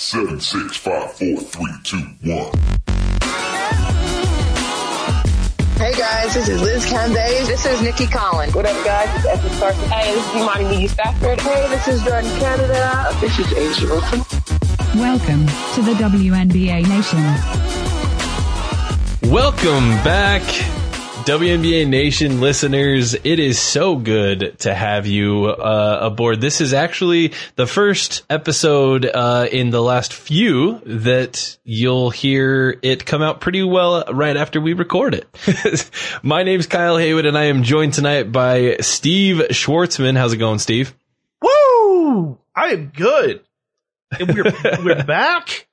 Seven, six, five, four, three, two, one. Hey guys, this is Liz Cambage. This is Nikki Collins. What up, guys? It's Esther Carson. Hey, this is Imani McGee-Stafford. Hey, this is Jordan Canada. This is A'ja Wilson. Welcome to the WNBA Nation. Welcome back, WNBA Nation listeners. It is so good to have you uh, aboard. This is actually the first episode uh, in the last few that you'll hear it come out pretty well right after we record it. My name's Kyle Haywood, and I am joined tonight by Steve Schwartzman. How's it going, Steve? Woo! I am good. And we're we're back.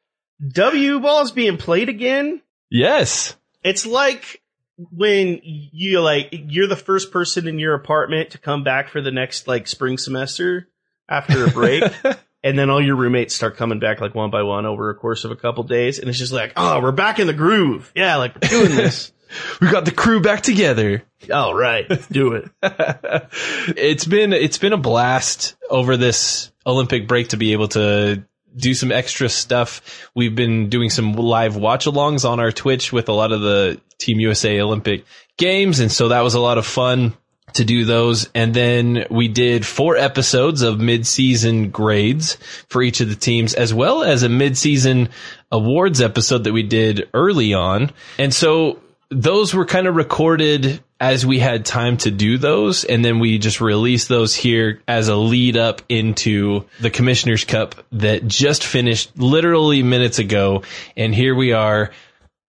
W ball's being played again. Yes. It's like when you like you're the first person in your apartment to come back for the next like spring semester after a break. And then all your roommates start coming back like one by one over a course of a couple days, and it's just like, oh, we're back in the groove. Yeah, like we're doing this. We got the crew back together. All right, let's do it. it's been it's been a blast over this Olympic break to be able to do some extra stuff. We've been doing some live watch alongs on our Twitch with a lot of the Team USA Olympic games. And so that was a lot of fun to do those. And then we did four episodes of mid-season grades for each of the teams, as well as a mid-season awards episode that we did early on. And so those were kind of recorded as we had time to do those. And then we just released those here as a lead up into the Commissioner's Cup that just finished literally minutes ago. And here we are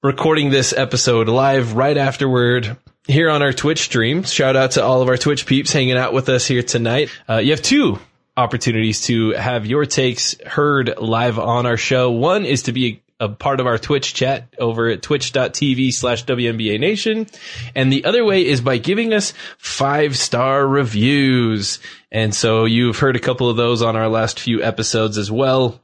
recording this episode live right afterward here on our Twitch stream. Shout out to all of our Twitch peeps hanging out with us here tonight. Uh, you have two opportunities to have your takes heard live on our show. One is to be a part of our Twitch chat over at twitch.tv slash WNBA Nation. And the other way is by giving us five star reviews. And so you've heard a couple of those on our last few episodes as well.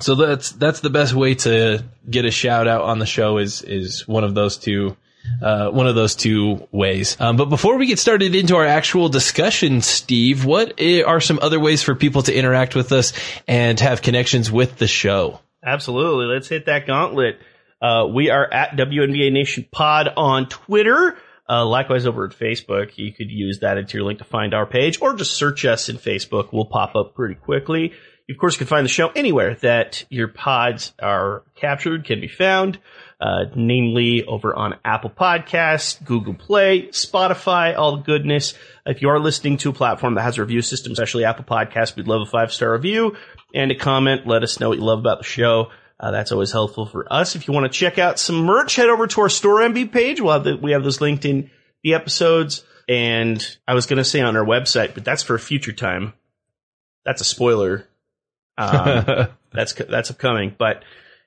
So that's, that's the best way to get a shout out on the show is, is one of those two uh, one of those two ways. Um, but before we get started into our actual discussion, Steve, what are some other ways for people to interact with us and have connections with the show? Absolutely. Let's hit that gauntlet. Uh, we are at WNBA Nation Pod on Twitter. Uh, likewise, over at Facebook, you could use that into your link to find our page, or just search us in Facebook. We'll pop up pretty quickly. You, of course, you can find the show anywhere that your pods are captured, can be found, uh, namely over on Apple Podcasts, Google Play, Spotify, all the goodness. If you are listening to a platform that has a review system, especially Apple Podcasts, we'd love a five star review and a comment. Let us know what you love about the show. Uh, that's always helpful for us. If you want to check out some merch, head over to our Store Envy page. We'll have the, we have those linked in the episodes. And I was going to say on our website, but that's for a future time. That's a spoiler. Um, that's that's upcoming. But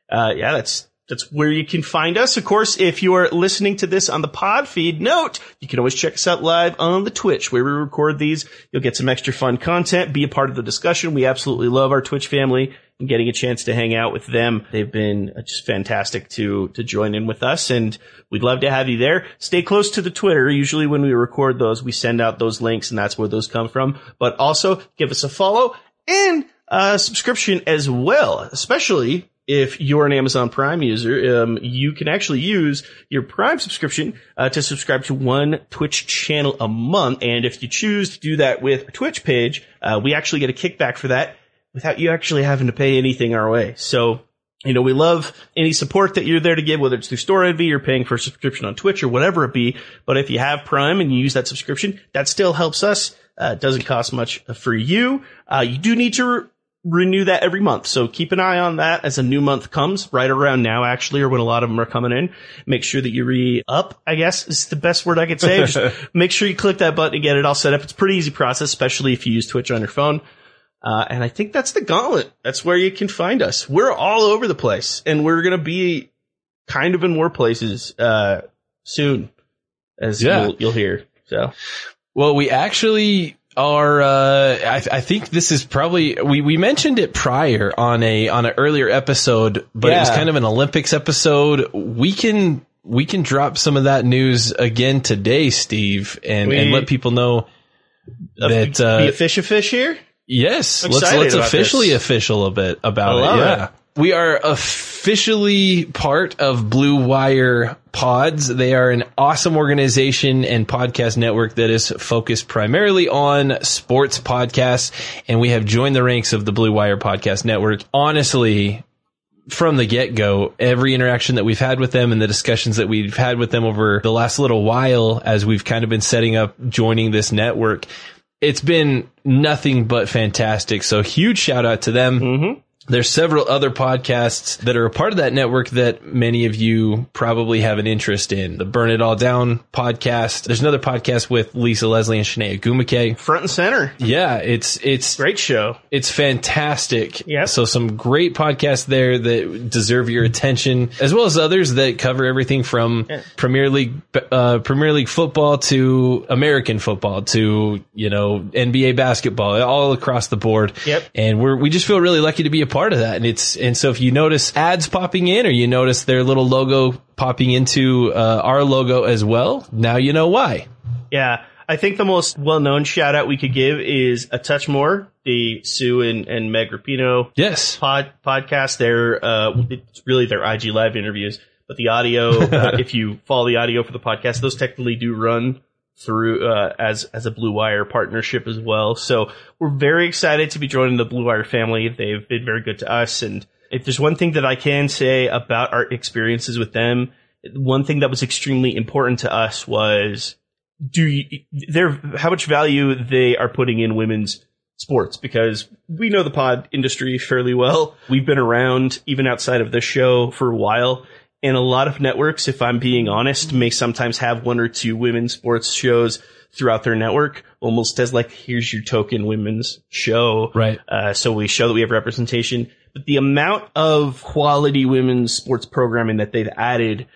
uh, yeah, that's that's where you can find us. Of course, if you are listening to this on the pod feed, note you can always check us out live on the Twitch where we record these. You'll get some extra fun content, be a part of the discussion. We absolutely love our Twitch family and getting a chance to hang out with them. They've been uh, just fantastic to to join in with us, and we'd love to have you there. Stay close to the Twitter. Usually, when we record those, we send out those links, and that's where those come from. But also, give us a follow and a subscription as well, especially if you're an Amazon Prime user, um, you can actually use your Prime subscription uh, to subscribe to one Twitch channel a month. And if you choose to do that with a Twitch page, uh, we actually get a kickback for that without you actually having to pay anything our way. So, you know, we love any support that you're there to give, whether it's through Store Envy or paying for a subscription on Twitch or whatever it be. But if you have Prime and you use that subscription, that still helps us. Uh, it doesn't cost much for you. Uh, you do need to renew that every month. So keep an eye on that as a new month comes right around now, actually, or when a lot of them are coming in. Make sure that you re up, I guess is the best word I could say. Just make sure you click that button to get it all set up. It's a pretty easy process, especially if you use Twitch on your phone. Uh, and I think that's the gauntlet. That's where you can find us. We're all over the place and we're going to be kind of in more places, uh, soon as Yeah. you'll, you'll hear. So Well, we actually are. Uh, I, I think this is probably we, we mentioned it prior on a on an earlier episode, but it was kind of an Olympics episode. We can we can drop some of that news again today, Steve, and, and let people know that be uh, a fish a fish here. yes, I'm let's let's officially this. official a bit about it. Yeah. We are officially part of Blue Wire Pods. They are an awesome organization and podcast network that is focused primarily on sports podcasts. And we have joined the ranks of the Blue Wire Podcast Network. Honestly, from the get go, every interaction that we've had with them and the discussions that we've had with them over the last little while as we've kind of been setting up joining this network, it's been nothing but fantastic. So huge shout out to them. Mm-hmm. There's several other podcasts that are a part of that network that many of you probably have an interest in. The Burn It All Down podcast. There's another podcast with Lisa Leslie and Chiney Ogwumike. Front and center. Yeah, it's it's Great show. it's fantastic. Yeah. So some great podcasts there that deserve your attention, as well as others that cover everything from Premier League, uh, Premier League football to American football to you know NBA basketball, all across the board. Yep. And we're we just feel really lucky to be a part of that. And it's and so if you notice ads popping in, or you notice their little logo popping into uh, our logo as well, now you know why. Yeah. I think the most well-known shout out we could give is A Touch More, the Sue and, and Meg Rapinoe Yes. pod podcast. They're uh, it's really their IG live interviews, but the audio, uh, if you follow the audio for the podcast, those technically do run through uh, as as a Blue Wire partnership as well. So we're very excited to be joining the Blue Wire family. They've been very good to us, and if there's one thing that I can say about our experiences with them, one thing that was extremely important to us was do you, their how much value they are putting in women's sports because we know the pod industry fairly well. We've been around even outside of this show for a while. And a lot of networks, if I'm being honest, may sometimes have one or two women's sports shows throughout their network, almost as like, here's your token women's show. Right. Uh, so we show that we have representation. But the amount of quality women's sports programming that they've added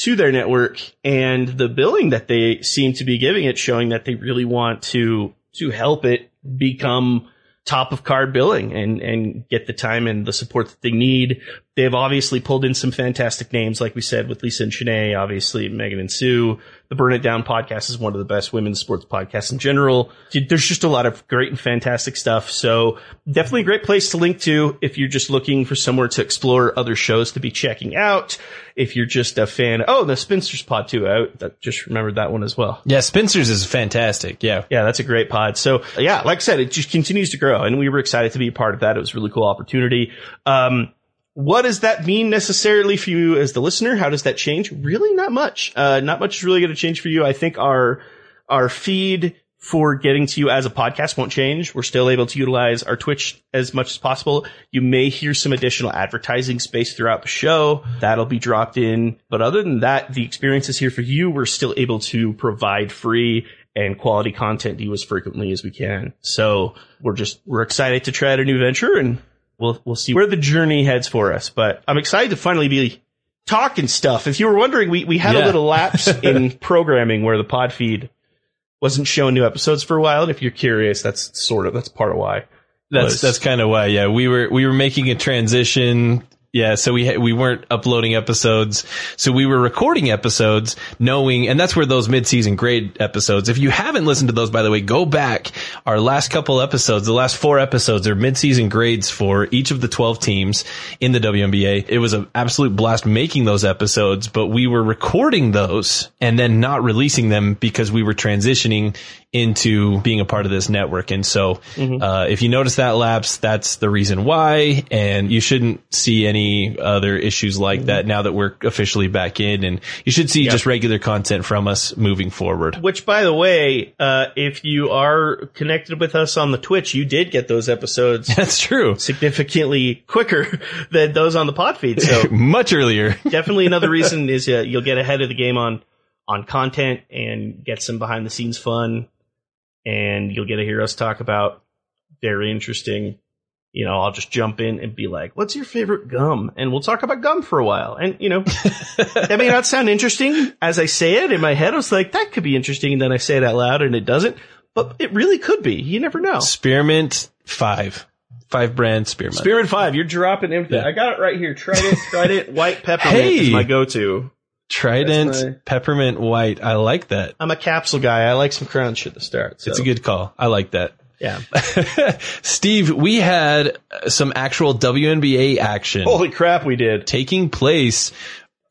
to their network and the billing that they seem to be giving it showing that they really want to to help it become top of card billing and and get the time and the support that they need. They've obviously pulled in some fantastic names, like we said, with Lisa and Chiney, obviously Megan and Sue. The Burn It Down podcast is one of the best women's sports podcasts in general. There's just a lot of great and fantastic stuff. So definitely a great place to link to if you're just looking for somewhere to explore other shows to be checking out. If you're just a fan, oh, the Spinsters pod too. I just remembered that one as well. Yeah, Spinsters is fantastic. Yeah. Yeah, that's a great pod. So yeah, like I said, it just continues to grow and we were excited to be a part of that. It was a really cool opportunity. Um, what does that mean necessarily for you as the listener? How does that change? Really not much. Uh, not much is really going to change for you. I think our, our feed for getting to you as a podcast won't change. We're still able to utilize our Twitch as much as possible. You may hear some additional advertising space throughout the show. That'll be dropped in. But other than that, the experience is here for you. We're still able to provide free and quality content to you as frequently as we can. So we're just, we're excited to try out a new venture and we'll, we'll see where the journey heads for us. But I'm excited to finally be talking stuff. If you were wondering, we, we had a little lapse in programming where the pod feed wasn't showing new episodes for a while. And if you're curious, that's sort of, that's part of why. That's was- that's kind of why. Yeah, we were we were making a transition. Yeah, so we ha- we weren't uploading episodes, so we were recording episodes, knowing, and that's where those mid-season grade episodes. If you haven't listened to those, by the way, go back. Our last couple episodes, the last four episodes, are mid-season grades for each of the twelve teams in the WNBA. It was an absolute blast making those episodes, but we were recording those and then not releasing them because we were transitioning into being a part of this network. And so, uh, if you notice that lapse, that's the reason why. And you shouldn't see any other issues like that now that we're officially back in. And you should see just regular content from us moving forward. Which, by the way, uh, if you are connected with us on the Twitch, you did get those episodes That's true. significantly quicker than those on the pod feed. So Much earlier. definitely another reason is uh, you'll get ahead of the game on on content and get some behind the scenes fun, and you'll get to hear us talk about very interesting. You know, I'll just jump in and be like, "What's your favorite gum?" And we'll talk about gum for a while. And you know, that may not sound interesting as I say it in my head. I was like, "That could be interesting," and then I say it out loud, and it doesn't. But it really could be. You never know. Spearmint five. Five brand spearmint. Spearmint Five, you're dropping everything. Yeah. I got it right here. Trident, it. white peppermint Hey! is my go-to. Trident my- peppermint white. I like that. I'm a capsule guy. I like some crown shit to start. So. It's a good call. I like that. Yeah. Steve, we had some actual WNBA action Holy crap, we did. taking place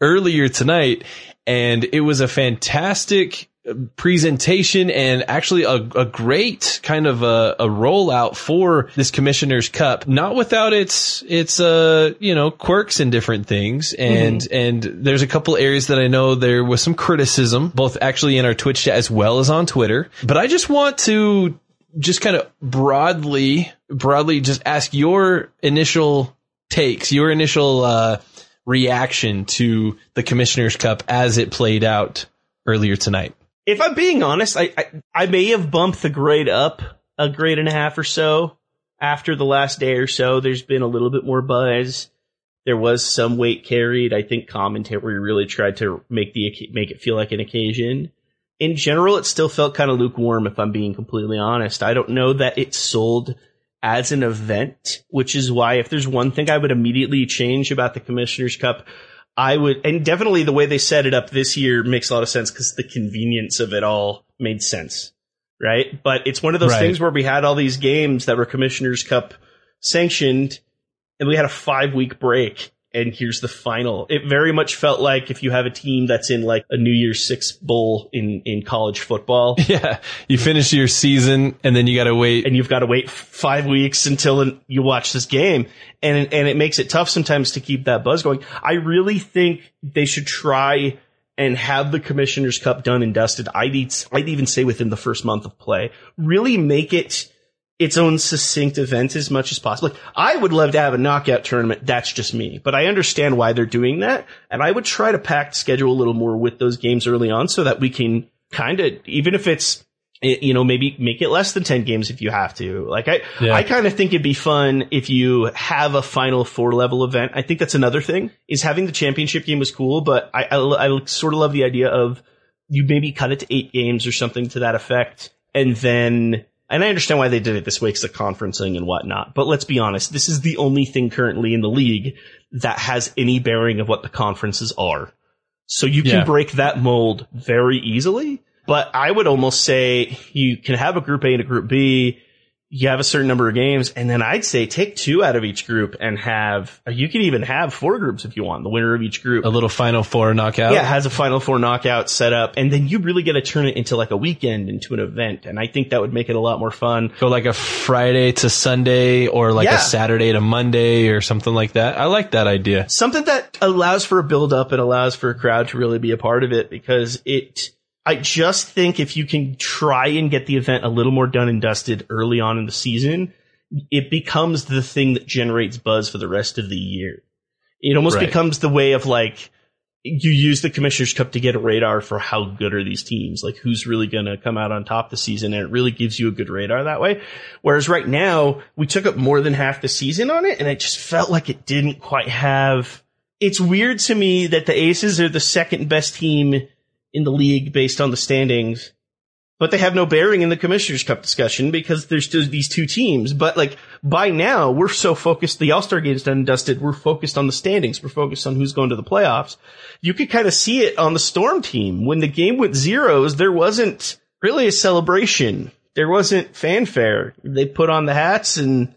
earlier tonight, and it was a fantastic presentation and actually a, a great kind of a, a rollout for this commissioner's cup not without its its uh you know quirks and different things. And and there's a couple areas that i know there was some criticism both actually in our twitch chat as well as on twitter. But i just want to just kind of broadly broadly just ask your initial takes your initial uh reaction to the commissioner's cup as it played out earlier tonight If I'm being honest, I, I I may have bumped the grade up a grade and a half or so after the last day or so. There's been a little bit more buzz. There was some weight carried. I think commentary really tried to make the make it feel like an occasion. In general, it still felt kind of lukewarm. If I'm being completely honest, I don't know that it sold as an event, which is why if there's one thing I would immediately change about the Commissioner's Cup, I would, and definitely the way they set it up this year makes a lot of sense because the convenience of it all made sense, right? But it's one of those Right. things where we had all these games that were Commissioner's Cup sanctioned, and we had a five week break. And here's the final. It very much felt like if you have a team that's in like a New Year's Six bowl in, in college football, yeah you finish your season and then you got to wait and you've got to wait five weeks until you watch this game, and and it makes it tough sometimes to keep that buzz going. I really think they should try and have the Commissioner's Cup done and dusted. I'd I'd even say within the first month of play, really make it its own succinct event as much as possible. Like, I would love to have a knockout tournament. That's just me, but I understand why they're doing that, and I would try to pack the schedule a little more with those games early on so that we can kind of, even if it's you know, maybe make it less than 10 games if you have to. Like, I, Yeah. I kind of think it'd be fun if you have a final four level event. I think that's another thing is having the championship game was cool, but I, I, I sort of love the idea of you maybe cut it to eight games or something to that effect. And then, and I understand why they did it this way because of conferencing and whatnot. But let's be honest, this is the only thing currently in the league that has any bearing of what the conferences are. So you can Yeah. break that mold very easily. But I would almost say you can have a group A and a group B. You have a certain number of games, and then I'd say take two out of each group and have. You can even have four groups if you want. The winner of each group, a little final four knockout yeah, has a final four knockout set up, and then you really get to turn it into like a weekend, into an event, and I think that would make it a lot more fun. go like a friday to sunday or like Yeah. a saturday to monday or something like that i like that idea something that allows for a build up and allows for a crowd to really be a part of it because it I just think if you can try and get the event a little more done and dusted early on in the season, it becomes the thing that generates buzz for the rest of the year. It almost Right. becomes the way of like you use the Commissioner's Cup to get a radar for how good are these teams, like who's really going to come out on top this season, and it really gives you a good radar that way. Whereas right now, we took up more than half the season on it, and it just felt like it didn't quite have. It's weird to me that the Aces are the second best team in the league based on the standings, but they have no bearing in the Commissioner's Cup discussion because there's still these two teams. But like by now, we're so focused. The All Star game's done and dusted. We're focused on the standings. We're focused on who's going to the playoffs. You could kind of see it on the Storm team when the game went zeros. There wasn't really a celebration. There wasn't fanfare. They put on the hats and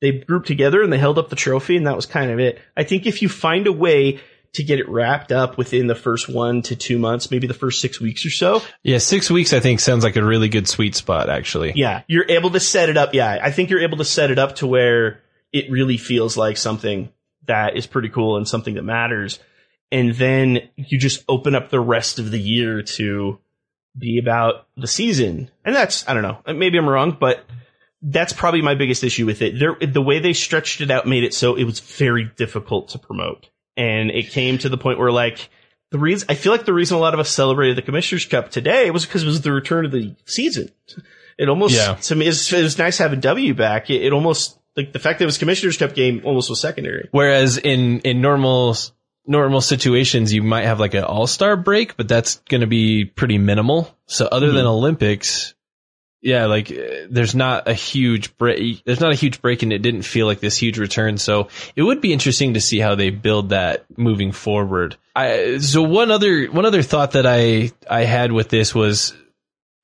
they grouped together and they held up the trophy and that was kind of it. I think if you find a way to get it wrapped up within the first one to two months, maybe the first six weeks or so, yeah six weeks i think sounds like a really good sweet spot actually yeah, you're able to set it up. Yeah, I think you're able to set it up to where it really feels like something that is pretty cool and something that matters. And then you just open up the rest of the year to be about the season. And that's, I don't know, maybe I'm wrong, but that's probably my biggest issue with it. There, the way they stretched it out made it so it was very difficult to promote. And it came to the point where like, the reason, I feel like the reason a lot of us celebrated the Commissioner's Cup today was because it was the return of the season. It almost, Yeah. to me, it was, it was nice having W back. It, it almost, like the fact that it was Commissioner's Cup game almost was secondary. whereas in in normal normal situations you might have like an all-star break but that's going to be pretty minimal so other than mm-hmm. olympics yeah like uh, there's not a huge break there's not a huge break and it didn't feel like this huge return so it would be interesting to see how they build that moving forward i so one other one other thought that i i had with this was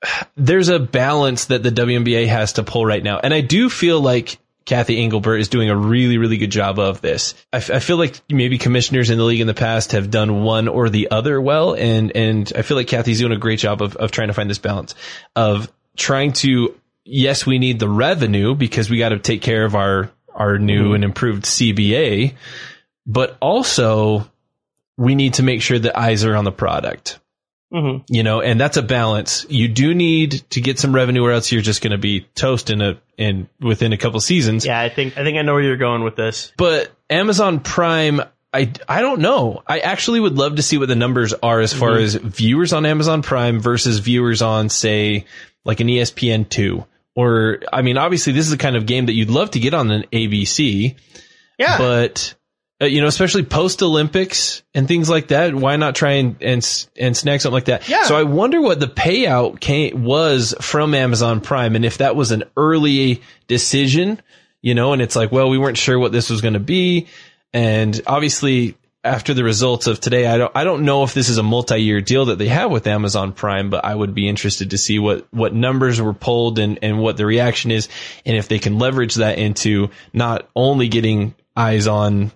there's a balance that the WNBA has to pull right now. And I do feel like Cathy Engelbert is doing a really, really good job of this. I, f- I feel like maybe commissioners in the league in the past have done one or the other well. And, and I feel like Cathy's doing a great job of, of trying to find this balance of trying to, yes, we need the revenue because we got to take care of our, our new and improved CBA, but also we need to make sure that eyes are on the product Mhm. you know, and that's a balance. You do need to get some revenue, or else you're just going to be toast in a in within a couple seasons. Yeah, I think I think I know where you're going with this. But Amazon Prime, I I don't know. I actually would love to see what the numbers are as far as viewers on Amazon Prime versus viewers on, say, like an ESPN two. Or, I mean, obviously, this is the kind of game that you'd love to get on an ABC, Yeah, but uh, you know, especially post Olympics and things like that. Why not try and and and snag something like that? Yeah. So I wonder what the payout came was from Amazon Prime, and if that was an early decision, you know, and it's like, well, we weren't sure what this was going to be, and obviously. After the results of today, I don't, I don't know if this is a multi-year deal that they have with Amazon Prime, but I would be interested to see what, what numbers were pulled and, and what the reaction is. And if they can leverage that into not only getting eyes on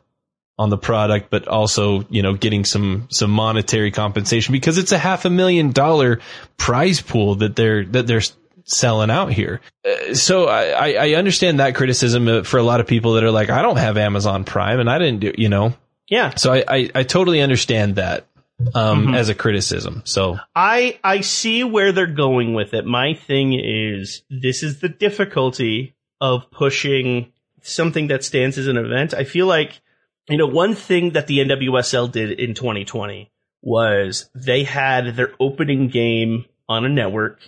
on the product, but also, you know, getting some, some monetary compensation because it's a half a million dollar prize pool that they're, that they're selling out here. Uh, so I, I understand that criticism uh, for a lot of people that are like, I don't have Amazon Prime and I didn't do, you know, yeah. so I, I, I totally understand that, um, as a criticism. So I I see where they're going with it. My thing is this is the difficulty of pushing something that stands as an event. I feel like you know one thing that the NWSL did in 2020 was they had their opening game on a network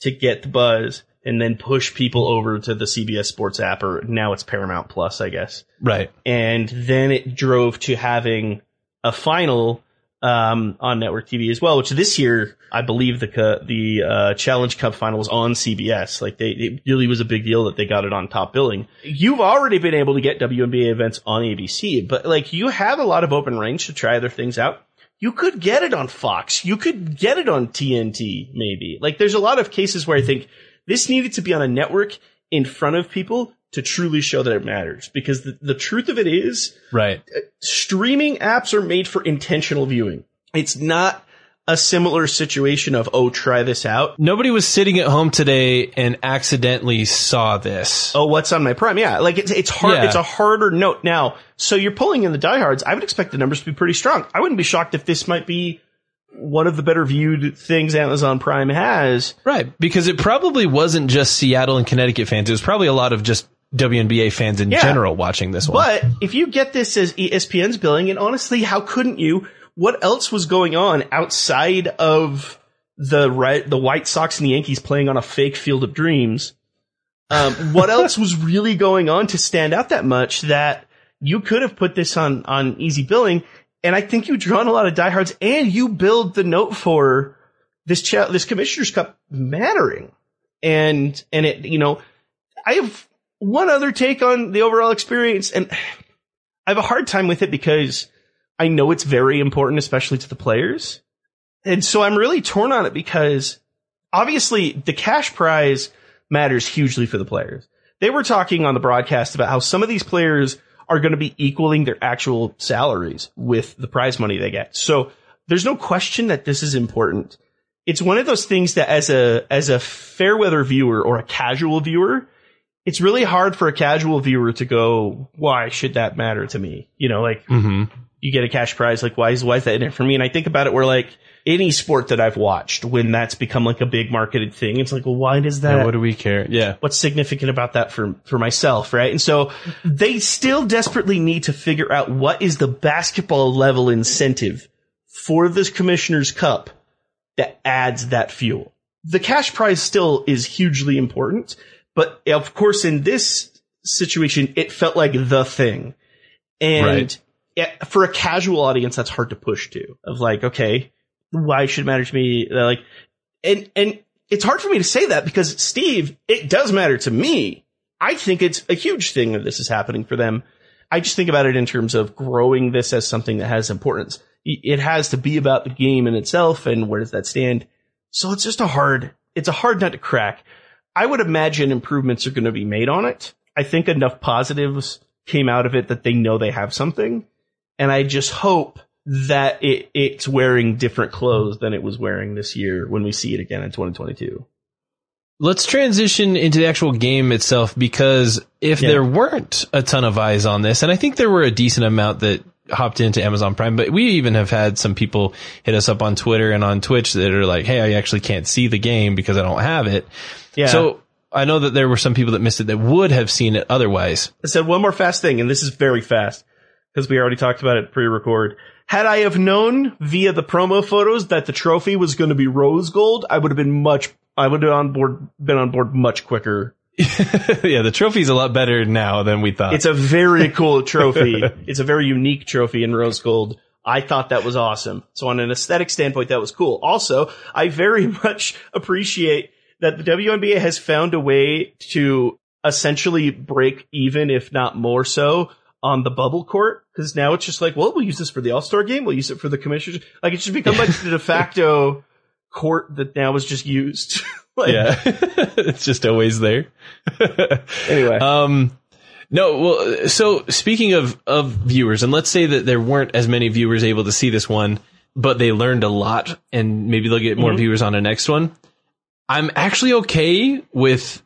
to get the buzz and then push people over to the CBS Sports app or now it's Paramount Plus, I guess right. and then it drove to having a final um, on network TV as well. Which this year, I believe the cu- the uh, Challenge Cup final was on CBS. Like they, it really was a big deal that they got it on top billing. You've already been able to get WNBA events on ABC, but like you have a lot of open range to try other things out. You could get it on Fox. You could get it on TNT, maybe. Like there's a lot of cases where I think this needed to be on a network in front of people to truly show that it matters. Because the, the truth of it is, Right. Uh, streaming apps are made for intentional viewing. It's not a similar situation of, oh, try this out. Nobody was sitting at home today and accidentally saw this. Oh, what's on my prime? Yeah, like it's it's hard. Yeah. It's a harder note now. So you're pulling in the diehards. I would expect the numbers to be pretty strong. I wouldn't be shocked if this might be one of the better viewed things Amazon Prime has. Right, because it probably wasn't just Seattle and Connecticut fans. It was probably a lot of just WNBA fans in Yeah. general watching this one. But if you get this as ESPN's billing, and honestly, how couldn't you? What else was going on outside of the red, the White Sox and the Yankees playing on a fake Field of Dreams? Um, what else was really going on to stand out that much that you could have put this on on easy billing? And I think you drawn a lot of diehards, and you build the note for this cha- this Commissioner's Cup mattering, and and it you know I have one other take on the overall experience, and I have a hard time with it because I know it's very important, especially to the players. And so I'm really torn on it because obviously the cash prize matters hugely for the players. They were talking on the broadcast about how some of these players are going to be equaling their actual salaries with the prize money they get. So there's no question that this is important. It's one of those things that as a, as a fair weather viewer or a casual viewer, it's really hard for a casual viewer to go, why should that matter to me? You know, like hmm you get a cash prize, like why is why is that in it for me? And I think about it where like any sport that I've watched, when that's become like a big marketed thing, it's like, well, why does that? what do we care? Yeah. what's significant about that for for myself, right? And so they still desperately need to figure out what is the basketball level incentive for this commissioner's cup that adds that fuel. The cash prize still is hugely important, but of course in this situation it felt like the thing. And Right. yeah, for a casual audience that's hard to push to of like, okay, why should it matter to me? Like and and it's hard for me to say that because Steve, it does matter to me. I think it's a huge thing that this is happening for them. I just think about it in terms of growing this as something that has importance. It has to be about the game in itself and where does that stand? So it's just a hard, it's a hard nut to crack. I would imagine improvements are going to be made on it. I think enough positives came out of it that they know they have something. And I just hope that it, it's wearing different clothes than it was wearing this year when we see it again in 2022. Let's transition into the actual game itself because if Yeah. there weren't a ton of eyes on this, and I think there were a decent amount that hopped into Amazon Prime, but we even have had some people hit us up on Twitter and on Twitch that are like, Hey, I actually can't see the game because I don't have it. Yeah. So I know that there were some people that missed it that would have seen it otherwise. I said one more fast thing, and this is very fast because we already talked about it pre-record. Had I have known via the promo photos that the trophy was going to be rose gold, I would have been much. I would have on board been on board much quicker. yeah, the trophy's a lot better now than we thought. It's a very cool trophy. it's a very unique trophy in rose gold. I thought that was awesome. So on an aesthetic standpoint, that was cool. Also, I very much appreciate that the WNBA has found a way to essentially break even, if not more so, on the bubble court. Cause now it's just like, well, we'll use this for the All-Star game. We'll use it for the commissioners. Like it should become like the de facto court that now is just used. like, yeah, it's just always there. Anyway. Um, no, well, so speaking of, of viewers, and let's say that there weren't as many viewers able to see this one, but they learned a lot and maybe they'll get more viewers on the next one. I'm actually okay with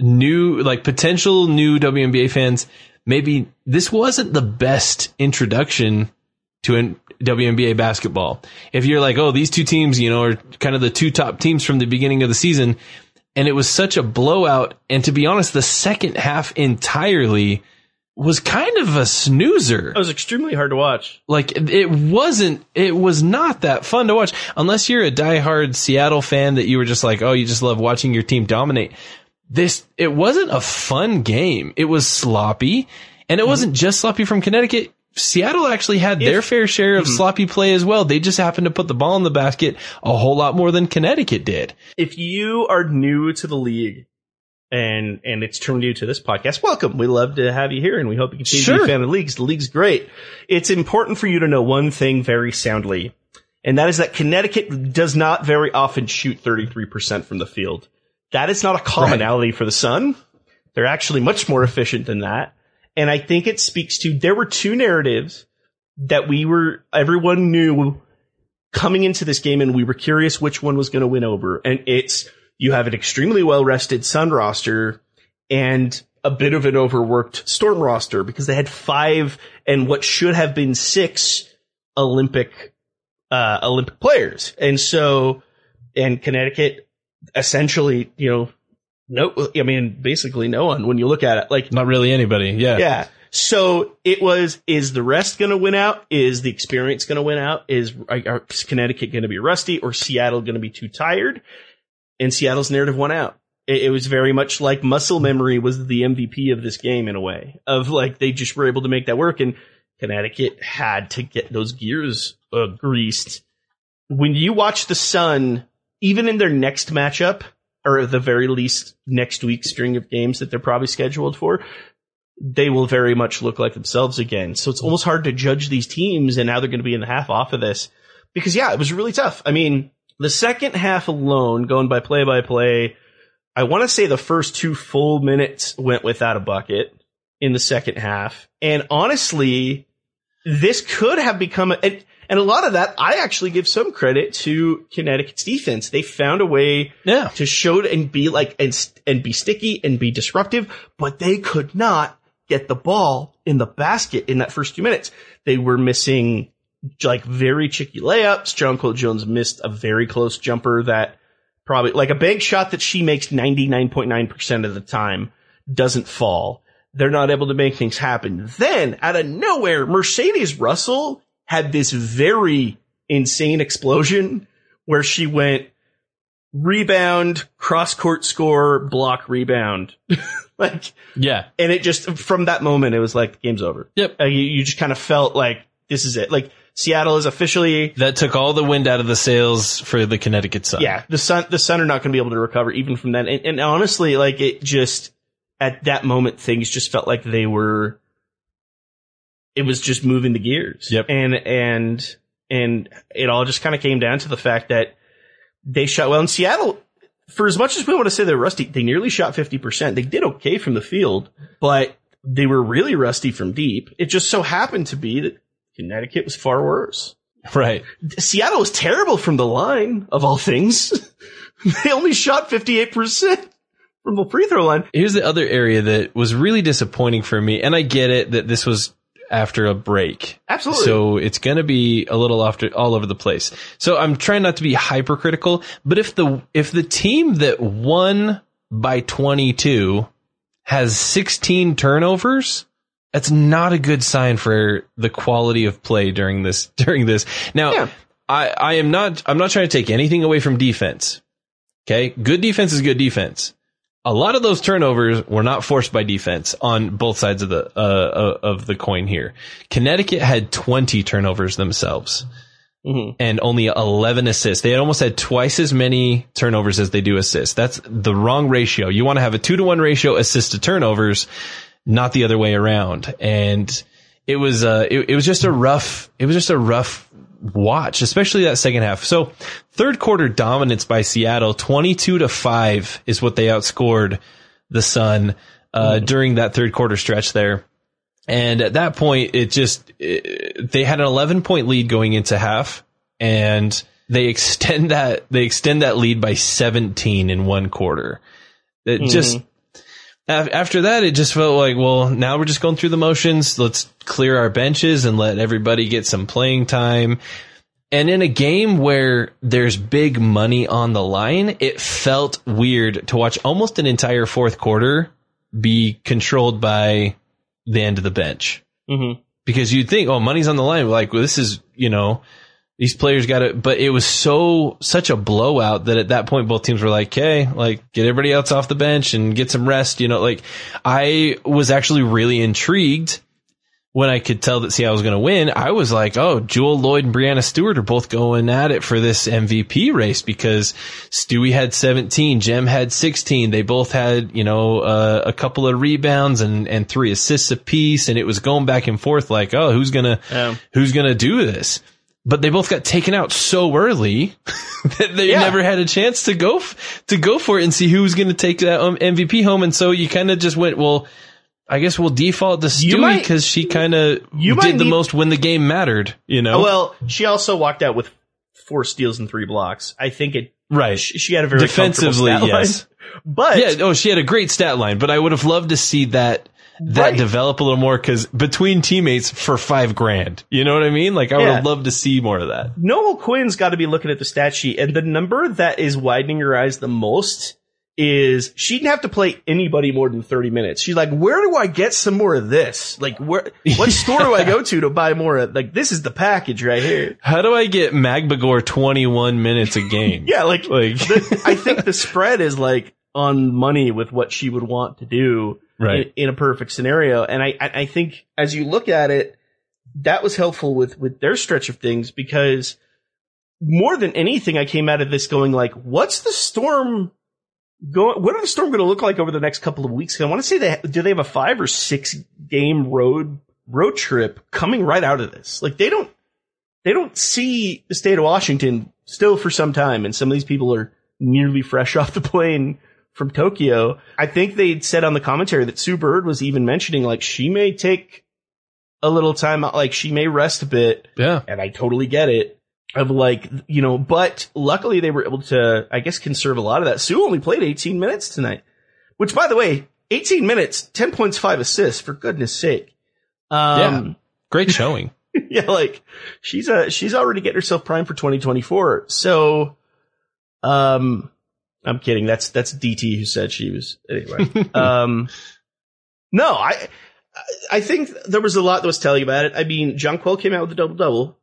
new, like potential new WNBA fans. Maybe this wasn't the best introduction to an WNBA basketball. If you're like, oh, these two teams, you know, are kind of the two top teams from the beginning of the season, and it was such a blowout. And to be honest, the second half entirely was kind of a snoozer. It was extremely hard to watch. Like it wasn't, it was not that fun to watch unless you're a diehard Seattle fan that you were just like, oh, you just love watching your team dominate. This, it wasn't a fun game. It was sloppy and it mm-hmm. wasn't just sloppy from Connecticut. Seattle actually had their fair share of mm-hmm. sloppy play as well. They just happened to put the ball in the basket a whole lot more than Connecticut did. if you are new to the league and and it's turned you to this podcast, welcome. We love to have you here and we hope you continue to be Sure. a fan of the leagues. The league's great. It's important for you to know one thing very soundly, and that is that Connecticut does not very often shoot 33% from the field. That is not a commonality for the Sun. They're actually much more efficient than that. And I think it speaks to there were two narratives that we were everyone knew coming into this game and we were curious which one was going to win over. And it's you have an extremely well rested Sun roster and a bit of an overworked Storm roster because they had five and what should have been six Olympic uh, Olympic players. And so and Connecticut essentially, you know, no I mean basically no one when you look at it. Like Not really anybody. Yeah. yeah. So it was, is the rest going to win out? Is the experience going to win out? Is, are, is Connecticut going to be rusty or Seattle going to be too tired? And Seattle's narrative won out. It, it was very much like muscle memory was the MVP of this game in a way of like, they just were able to make that work and Connecticut had to get those gears uh, greased. When you watch the Sun, even in their next matchup, or at the very least next week's string of games that they're probably scheduled for, they will very much look like themselves again. So it's almost hard to judge these teams and now they're going to be in the half off of this. Because yeah, it was really tough. I mean, the second half alone, going by play by play, I want to say the first two full minutes went without a bucket in the second half. And honestly, this could have become a, and a lot of that, I actually give some credit to Connecticut's defense. They found a way Yeah. to show and be like and and be sticky and be disruptive, but they could not get the ball in the basket in that first two minutes. They were missing like very tricky layups. Jonquel Jones missed a very close jumper that probably like a bank shot that she makes 99.9% of the time doesn't fall. They're not able to make things happen. Then out of nowhere, Mercedes Russell had this very insane explosion where she went rebound, cross court score, block rebound. like, Yeah. and it just, from that moment, it was like, game's over. Yep. Uh, you, you just kind of felt like, this is it. Like, Seattle is officially, That took all the wind out of the sails for the Connecticut Sun. yeah, the Sun, the Sun are not going to be able to recover even from that. And, and honestly, like, it just, at that moment, things just felt like they were, it was just moving the gears. Yep. And, and, and it all just kind of came down to the fact that they shot well in Seattle. for as much as we want to say they're rusty, they nearly shot 50%. They did okay from the field, but they were really rusty from deep. It just so happened to be that Connecticut was far worse. Right. Seattle was terrible from the line, of all things. they only shot 58% from the free throw line. Here's the other area that was really disappointing for me, and I get it that this was after a break. Absolutely. So it's going to be a little after all over the place. So I'm trying not to be hypercritical, but if the if the team that won by 22 has 16 turnovers, that's not a good sign for the quality of play during this during this. Now, Yeah. I I am not I'm not trying to take anything away from defense. Okay? Good defense is good defense a lot of those turnovers were not forced by defense on both sides of the uh, of the coin here. Connecticut had 20 turnovers themselves Mhm. and only 11 assists. They had almost had twice as many turnovers as they do assists. That's the wrong ratio. You want to have a 2 to 1 ratio assist to turnovers, not the other way around. And it was uh it, it was just a rough it was just a rough watch, especially that second half. So third quarter dominance by Seattle, 22 to 5 is what they outscored the Sun uh, during that third quarter stretch there. And at that point, it just, it, they had an 11 point lead going into half and they extend that, they extend that lead by 17 in one quarter. It just, af- after that, it just felt like, well, now we're just going through the motions. Let's clear our benches and let everybody get some playing time. And in a game where there's big money on the line, it felt weird to watch almost an entire fourth quarter be controlled by the end of the bench. Mhm. Because you'd think, oh, money's on the line. Like, well, this is, you know, these players got it. But it was so, such a blowout that at that point, both teams were like, okay, like, get everybody else off the bench and get some rest. You know, like, I was actually really intrigued when I could tell that Seattle was going to win, I was like, oh, Jewell Loyd and Breanna Stewart are both going at it for this MVP race because Stewie had 17, Jem had 16. They both had, you know, uh, a couple of rebounds and, and three assists apiece. And it was going back and forth like, oh, who's going to, Yeah. who's going to do this? But they both got taken out so early that they Yeah. never had a chance to go, f- to go for it and see who was going to take that um, MVP home. And so you kind of just went, well, I guess we'll default to Stewie because she kind of did the need- most when the game mattered, you know? Well, she also walked out with four steals and three blocks. I think it. right. She, she had a very Defensively, stat line. yes. But Yeah. Oh, she had a great stat line, but I would have loved to see that, that Right. develop a little more because between teammates for five grand, you know what I mean? Like I would Yeah. have loved to see more of that. Noelle Quinn's got to be looking at the stat sheet, and the number that is widening her eyes the most is she didn't have to play anybody more than 30 minutes. She's like, where do I get some more of this? Like, where, what store do I go to to buy more of, like, this is the package right here. How do I get Magbegor 21 minutes a game? Yeah, like, Like, the, I think the spread is like on money with what she would want to do Right. in, in a perfect scenario. And I, I think as you look at it, that was helpful with, with their stretch of things because more than anything, I came out of this going like, what's the storm going, what are the storm going to look like over the next couple of weeks? I want to say they, do they have a five or six game road, road trip coming right out of this? Like they don't, they don't see the state of Washington still for some time, and some of these people are nearly fresh off the plane from Tokyo. I think they said on the commentary that Sue Bird was even mentioning like she may take a little time out, like she may rest a bit, yeah. and I totally get it. Of like, you know, but luckily they were able to, I guess, conserve a lot of that. Sue only played 18 minutes tonight, which by the way, 18 minutes, 10 points, five assists, for goodness sake. Um, Great showing. yeah, like she's uh she's already getting herself primed for 2024. So, um, I'm kidding. That's that's DT who said she was anyway. um, no, I I think there was a lot that was telling about it. I mean, Jonquel came out with a double double,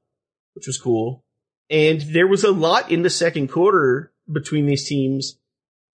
which was cool, and there was a lot in the second quarter between these teams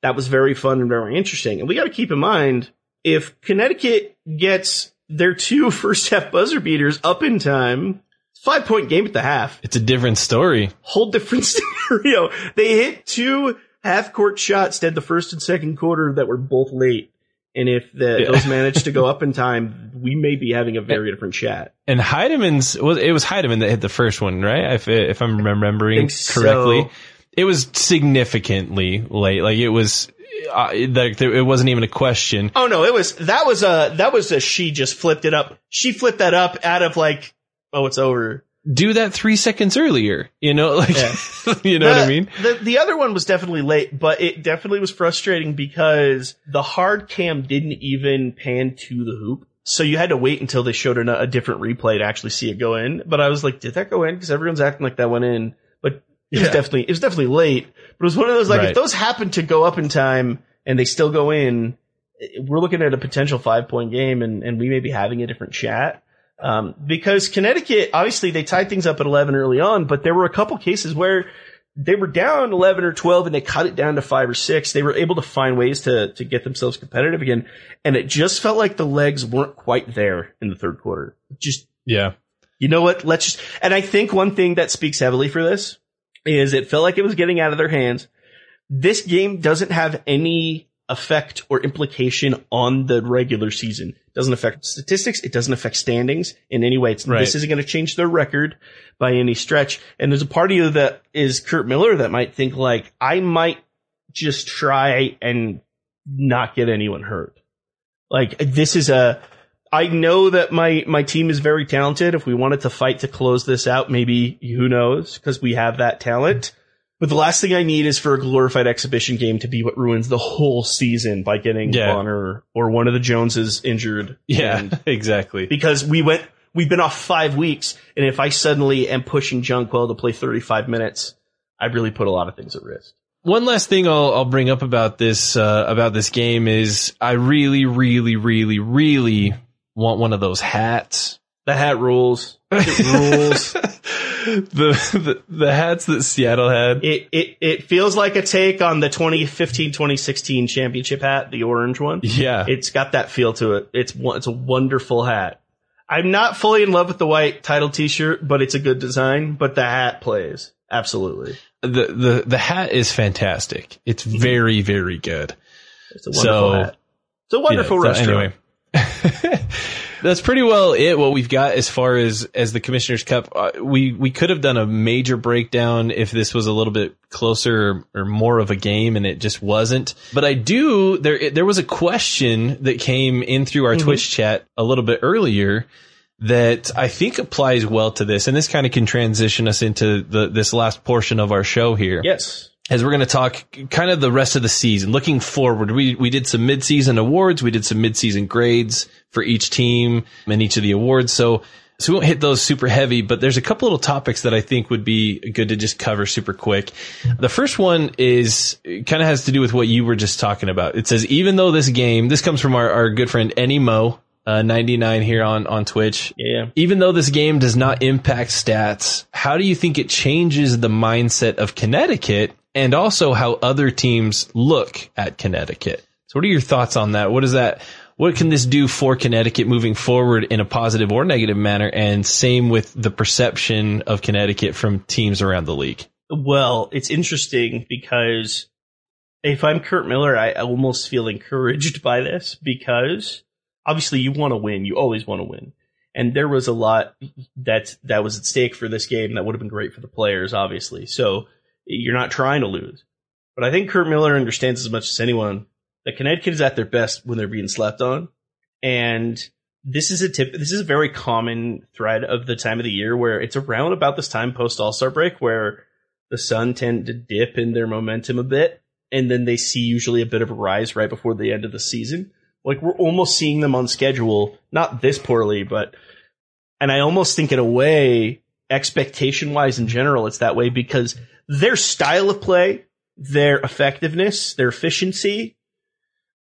that was very fun and very interesting. And we got to keep in mind if Connecticut gets their two first half buzzer beaters up in time, five point game at the half, It's a different story. whole different scenario. They hit two half court shots dead the first and second quarter that were both late. And if the, Yeah. those managed to go up in time, we may be having a very different chat. And Hiedeman's was it was Hiedeman that hit the first one, right? If if I'm remembering Think so. correctly. it was significantly late. Like it was, uh, it wasn't even a question. Oh no, it was that was a that was a she just flipped it up. She flipped that up out of like, oh, it's over. Do that three seconds earlier. You know, like Yeah. you know what I mean? The the other one was definitely late, but it definitely was frustrating because the hard cam didn't even pan to the hoop. So you had to wait until they showed a, a different replay to actually see it go in. But I was like, did that go in? Because everyone's acting like that went in. But it was definitely it was definitely late. But it was one of those like Right. if those happen to go up in time and they still go in, eh, we're looking at a potential five point game, and and we may be having a different chat. Um, because Connecticut, obviously they tied things up at 11 early on, but there were a couple cases where they were down 11 or 12 and they cut it down to five or six. They were able to find ways to, to get themselves competitive again. And it just felt like the legs weren't quite there in the third quarter. Just, Yeah. you know what? Let's just, and I think one thing that speaks heavily for this is it felt like it was getting out of their hands. This game doesn't have any effect or implication on the regular season. It doesn't affect statistics. It doesn't affect standings in any way. It's, Right. This isn't going to change their record by any stretch. And there's a part of you that is Curt Miller that might think like, I might just try and not get anyone hurt. Like this is a, I know that my, my team is very talented. If we wanted to fight to close this out, maybe who knows? Cause we have that talent. But the last thing I need is for a glorified exhibition game to be what ruins the whole season by getting Yeah. Bonner or one of the Joneses injured. Yeah, And- exactly. because we went, we've been off five weeks. And if I suddenly am pushing Jonquel to play 35 minutes, I really put a lot of things at risk. One last thing I'll, I'll bring up about this uh, about this game is I really, really, really, really want one of those hats. The hat rules. It rules. the, the the hats that Seattle had. It, it, it feels like a take on the 2015-2016 championship hat, the orange one. Yeah, It's got that feel to it. It's it's a wonderful hat. I'm not fully in love with the white title t-shirt, but it's a good design, but the hat plays. Absolutely. the the the hat is fantastic. It's mm-hmm. very, very good. It's a wonderful So- hat. It's a wonderful Yeah, so restaurant. Anyway. That's pretty well it. What we've got as far as as the Commissioner's Cup, uh, we we could have done a major breakdown if this was a little bit closer or, or more of a game, and it just wasn't. But I do there there was a question that came in through our Twitch chat a little bit earlier that I think applies well to this, and this kind of can transition us into the this last portion of our show here Yes. as we're going to talk kind of the rest of the season, looking forward. We we did some midseason awards, we did some midseason grades for each team and each of the awards. So so we won't hit those super heavy, but there's a couple little topics that I think would be good to just cover super quick. The first one is kind of has to do with what you were just talking about. It says even though this game, this comes from our, our good friend Any Mo. Uh, 99 here on, on Twitch. Yeah. Even though this game does not impact stats, how do you think it changes the mindset of Connecticut and also how other teams look at Connecticut? So what are your thoughts on that? What is that? What can this do for Connecticut moving forward in a positive or negative manner? And same with the perception of Connecticut from teams around the league. Well, it's interesting because if I'm Curt Miller, I almost feel encouraged by this because obviously you want to win. You always want to win. And there was a lot that that was at stake for this game that would have been great for the players, obviously. So you're not trying to lose. But I think Curt Miller understands as much as anyone that Connecticut is at their best when they're being slept on. And this is a tip. This is a very common thread of the time of the year where it's around about this time post All Star break where the Sun tend to dip in their momentum a bit, and then they see usually a bit of a rise right before the end of the season. Like we're almost seeing them on schedule, not this poorly, but and I almost think in a way, expectation wise in general, it's that way because their style of play, their effectiveness, their efficiency,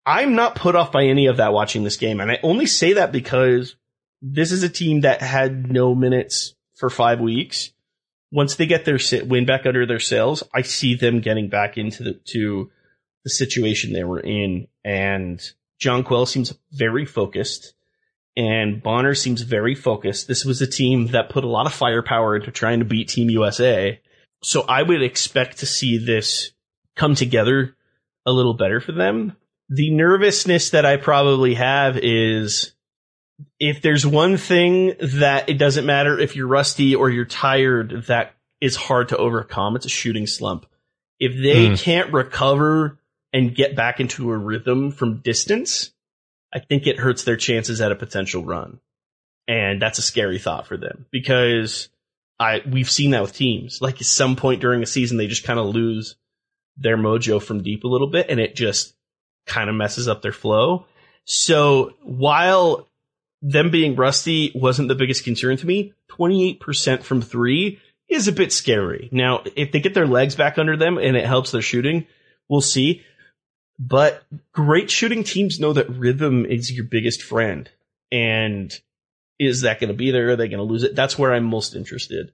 I'm not put off by any of that watching this game. And I only say that because this is a team that had no minutes for five weeks. Once they get their win back under their sails, I see them getting back into the, to the situation they were in. And Jonquel seems very focused and Bonner seems very focused. This was a team that put a lot of firepower into trying to beat Team USA. So I would expect to see this come together a little better for them. The nervousness that I probably have is if there's one thing that it doesn't matter if you're rusty or you're tired that is hard to overcome, it's a shooting slump. If they Hmm. can't recover and get back into a rhythm from distance, I think it hurts their chances at a potential run. And that's a scary thought for them because I we've seen that with teams. Like at some point during a season, they just kind of lose their mojo from deep a little bit, and it just kind of messes up their flow. So while them being rusty wasn't the biggest concern to me, 28% from three is a bit scary. Now, if they get their legs back under them and it helps their shooting, we'll see. But great shooting teams know that rhythm is your biggest friend. And is that going to be there? Are they going to lose it? That's where I'm most interested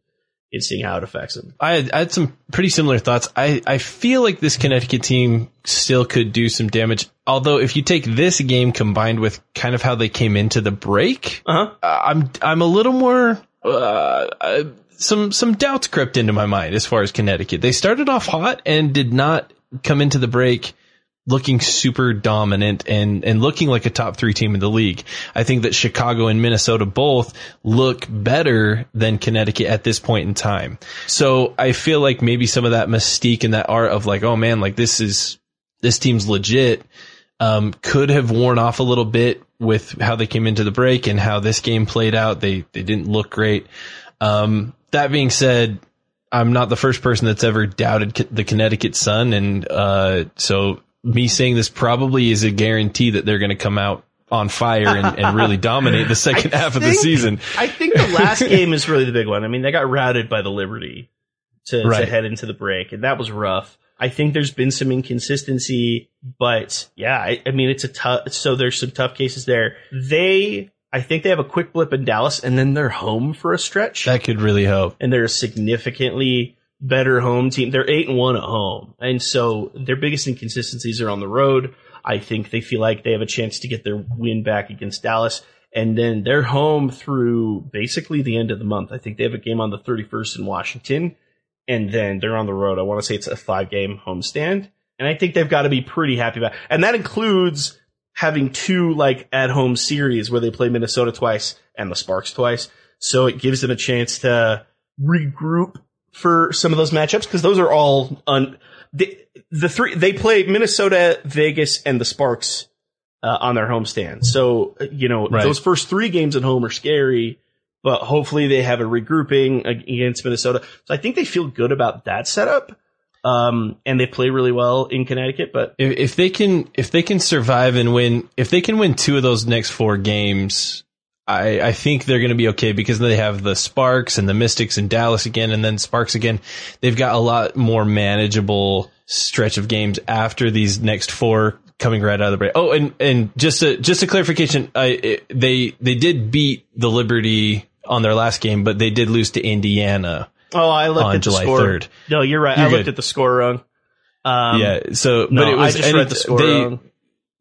in seeing how it affects them. I had, I had some pretty similar thoughts. I, I feel like this Connecticut team still could do some damage. Although if you take this game combined with kind of how they came into the break, Uh-huh. uh, I'm I'm a little more uh, uh, some some doubts crept into my mind as far as Connecticut. They started off hot and did not come into the break looking super dominant and, and looking like a top three team in the league. I think that Chicago and Minnesota both look better than Connecticut at this point in time. So I feel like maybe some of that mystique and that art of like, oh man, like this is, this team's legit, um, could have worn off a little bit with how they came into the break and how this game played out. They, they didn't look great. Um, that being said, I'm not the first person that's ever doubted the Connecticut Sun. And, uh, so me saying this probably is a guarantee that they're going to come out on fire and, and really dominate the second half of the season. I think the last game is really the big one. I mean, they got routed by the Liberty to, to head into the break, and that was rough. I think there's been some inconsistency, but yeah, I, I mean, it's a tough, so there's some tough cases there. They, I think they have a quick blip in Dallas, and then they're home for a stretch, That could really help. and they're a significantly better home team. They're eight and one at home, and so their biggest inconsistencies are on the road. I think they feel like they have a chance to get their win back against Dallas. And then they're home through basically the end of the month. I think they have a game on the 31st in Washington. And then they're on the road. I want to say it's a five game homestand. And I think they've got to be pretty happy about And that includes having two like at home series where they play Minnesota twice and the Sparks twice. So it gives them a chance to regroup for some of those matchups because those are all un, the, the three they play Minnesota, Vegas, and the Sparks uh, on their homestand. So you know Right. those first three games at home are scary, but hopefully they have a regrouping against Minnesota. So I think they feel good about that setup. Um, and they play really well in Connecticut, but If, if they can, if they can survive and win, if they can win two of those next four games, I, I think they're going to be okay because they have the Sparks and the Mystics and Dallas again, and then Sparks again. They've got a lot more manageable stretch of games after these next four coming right out of the break. Oh, and and just a just a clarification, I it, they they did beat the Liberty on their last game, but they did lose to Indiana. oh, I looked On at the July score. 3rd. No, you're right. I You're looked good. at the score wrong. Um, yeah, so no, but it was I just read the score they, wrong.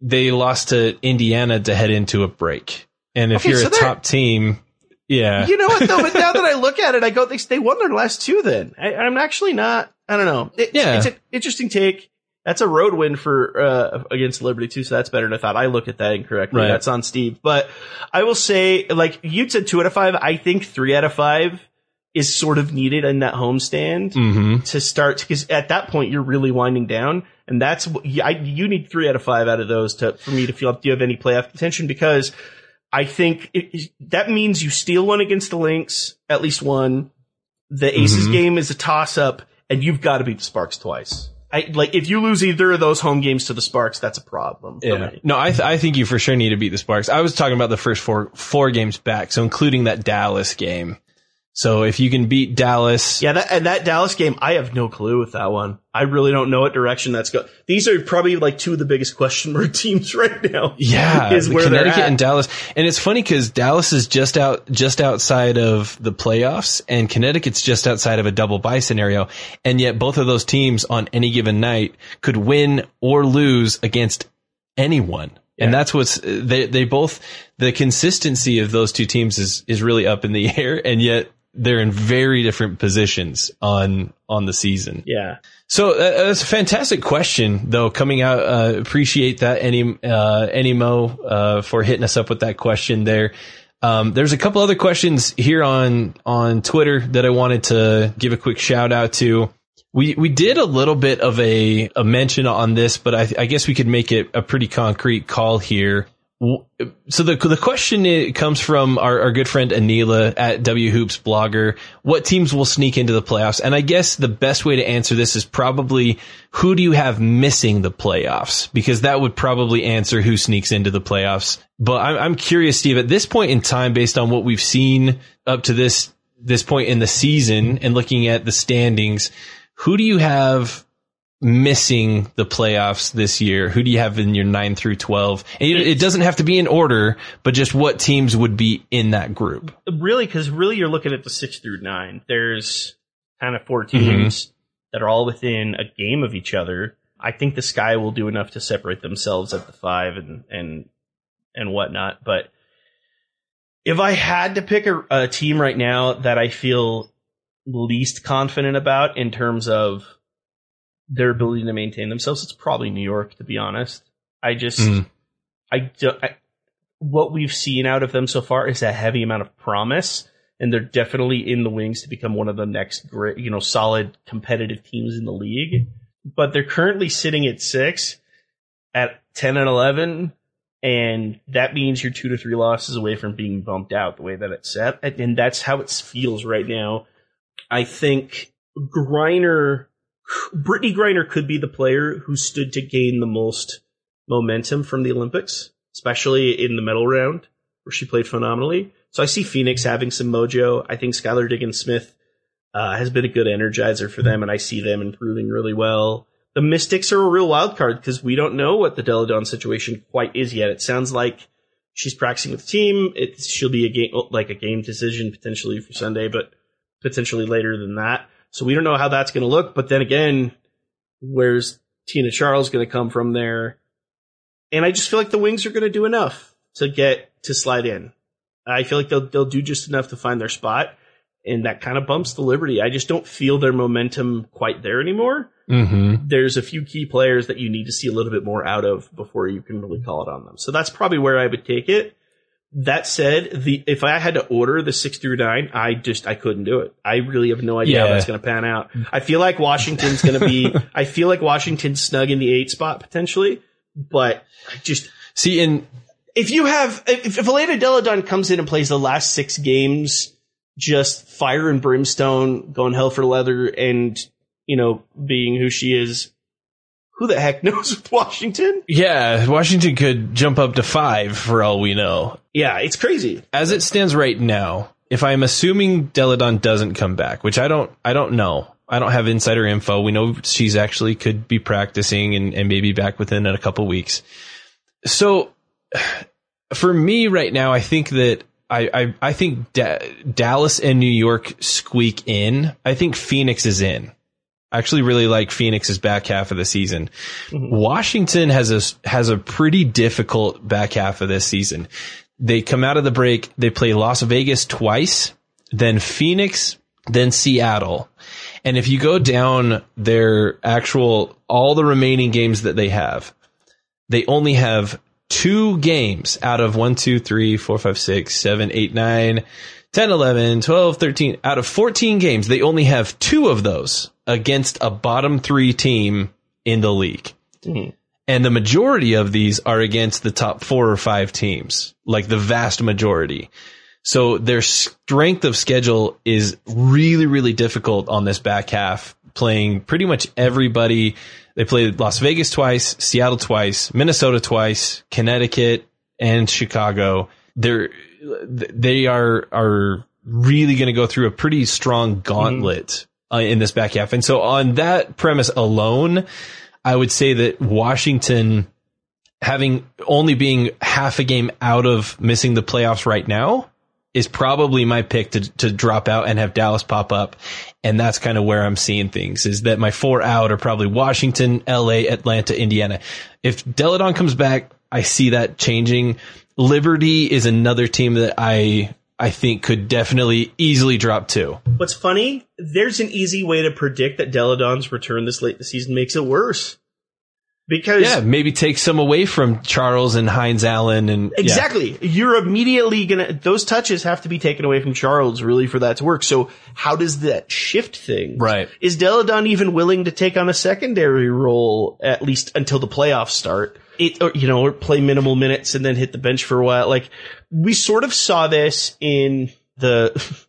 they lost to Indiana to head into a break. And if Okay, you're so a top team, yeah. You know what though? But now that I look at it, I go, they, they won their last two. Then I, I'm actually not. I don't know. It, Yeah. it's an interesting take. That's a road win for uh, against Liberty too, so that's better than I thought. I look at that incorrectly. Right. That's on Steve. But I will say, like you said, two out of five. I think three out of five is sort of needed in that homestand hmm to start because at that point you're really winding down, and that's what you, I, you need three out of five out of those to for me to feel. Do you have any playoff contention? Because I think it, that means you steal one against the Lynx, at least one. The Aces Mhm. game is a toss up, and you've got to beat the Sparks twice. I like if you lose either of those home games to the Sparks, that's a problem. Yeah. me. No, I, th- I think you for sure need to beat the Sparks. I was talking about the first four, four games back. So including that Dallas game. So if you can beat Dallas, Yeah, that, and that Dallas game, I have no clue with that one. I really don't know what direction that's going. These are probably like two of the biggest question mark teams right now. Yeah, is where Connecticut and Dallas, and it's funny because Dallas is just out, just outside of the playoffs, and Connecticut's just outside of a double bye scenario, and yet both of those teams on any given night could win or lose against anyone, and that's what's they they both the consistency of those two teams is is really up in the air, and yet they're in very different positions on on the season. Yeah. So uh, that's a fantastic question, though. Coming out, uh, appreciate that, any uh, Anymo, uh, for hitting us up with that question there. Um, there's a couple other questions here on on Twitter that I wanted to give a quick shout out to. We we did a little bit of a, a mention on this, but I, I guess we could make it a pretty concrete call here. So the the question comes from our, our good friend Anila at W Hoops blogger. What teams will sneak into the playoffs? And I guess the best way to answer this is probably who do you have missing the playoffs? Because that would probably answer who sneaks into the playoffs. But I'm, I'm curious, Steve, at this point in time, based on what we've seen up to this this point in the season and looking at the standings, who do you have missing the playoffs this year? Who do you have in your 9 through 12? And it doesn't have to be in order, but just what teams would be in that group. really because really you're looking at the six through nine there's kind of four teams mm-hmm. that are all within a game of each other i think the sky will do enough to separate themselves at the five and and and whatnot but if i had to pick a, a team right now that i feel least confident about in terms of their ability to maintain themselves it's probably new york to be honest i just Mm. I, do, I what we've seen out of them so far is a heavy amount of promise, and they're definitely in the wings to become one of the next great, you know, solid competitive teams in the league. But they're currently sitting at six, at ten and eleven, and that means you're two to three losses away from being bumped out the way that it's set, and, and that's how it feels right now. I think Griner, Brittney Griner could be the player who stood to gain the most momentum from the Olympics, especially in the medal round where she played phenomenally. So I see Phoenix having some mojo. I think Skylar Diggins Smith uh, has been a good energizer for them, and I see them improving really well. The Mystics are a real wild card because we don't know what the Delle Donne situation quite is yet. It sounds like she's practicing with the team. It she'll be a game like a game decision potentially for Sunday, but potentially later than that. So we don't know how that's going to look. But then again, where's Tina Charles going to come from there? And I just feel like the Wings are going to do enough to get to slide in. I feel like they'll they'll do just enough to find their spot, and that kind of bumps the Liberty. I just don't feel their momentum quite there anymore. Mm-hmm. There's a few key players that you need to see a little bit more out of before you can really call it on them. So that's probably where I would take it. That said, the if I had to order the six through nine, I just I couldn't do it. I really have no idea how that's going to pan out. I feel like Washington's going to be. I feel like Washington's snug in the eight spot potentially, but I just See, in if you have if, if Elena Delle Donne comes in and plays the last six games just fire and brimstone going hell for leather and you know being who she is who the heck knows with washington yeah, Washington could jump up to five for all we know. yeah it's crazy As it stands right now, if I'm assuming Delle Donne doesn't come back, which I don't, I don't know. I don't have insider info. We know she's actually could be practicing and, and maybe back within a couple weeks. So for me right now, I think that I, I, I think da- Dallas and New York squeak in. I think Phoenix is in. I actually really like Phoenix's back half of the season. Mm-hmm. Washington has a has a pretty difficult back half of this season. They come out of the break, they play Las Vegas twice, then Phoenix, then Seattle. And if you go down their actual all the remaining games that they have, they only have two games out of 1, 2, 3, 4, 5, 6, 7, 8, 9, 10, 11, 12, 13. Out of 14 games, they only have two of those against a bottom three team in the league. And the majority of these are against the top four or five teams, like the vast majority. So their strength of schedule is really, really difficult on this back half, playing pretty much everybody. They played Las Vegas twice, Seattle twice, Minnesota twice, Connecticut and Chicago. They're, they are, are really going to go through a pretty strong gauntlet uh, in this back half. And so on that premise alone, I would say that Washington having only being half a game out of missing the playoffs right now is probably my pick to, to drop out and have Dallas pop up. And that's kind of where I'm seeing things is that my four out are probably Washington, LA, Atlanta, Indiana. If Delle Donne comes back, I see that changing. Liberty is another team that I, I think could definitely easily drop two. what's funny there's an easy way to predict that Delle Donne's return this late in the season makes it worse because Yeah, maybe take some away from Charles and Hines-Allen and yeah. Exactly. You're immediately gonna, those touches have to be taken away from Charles really for that to work. So how does that shift thing? Right. Is Delle Donne even willing to take on a secondary role at least until the playoffs start? It, or, you know, or play minimal minutes and then hit the bench for a while. Like we sort of saw this in the, this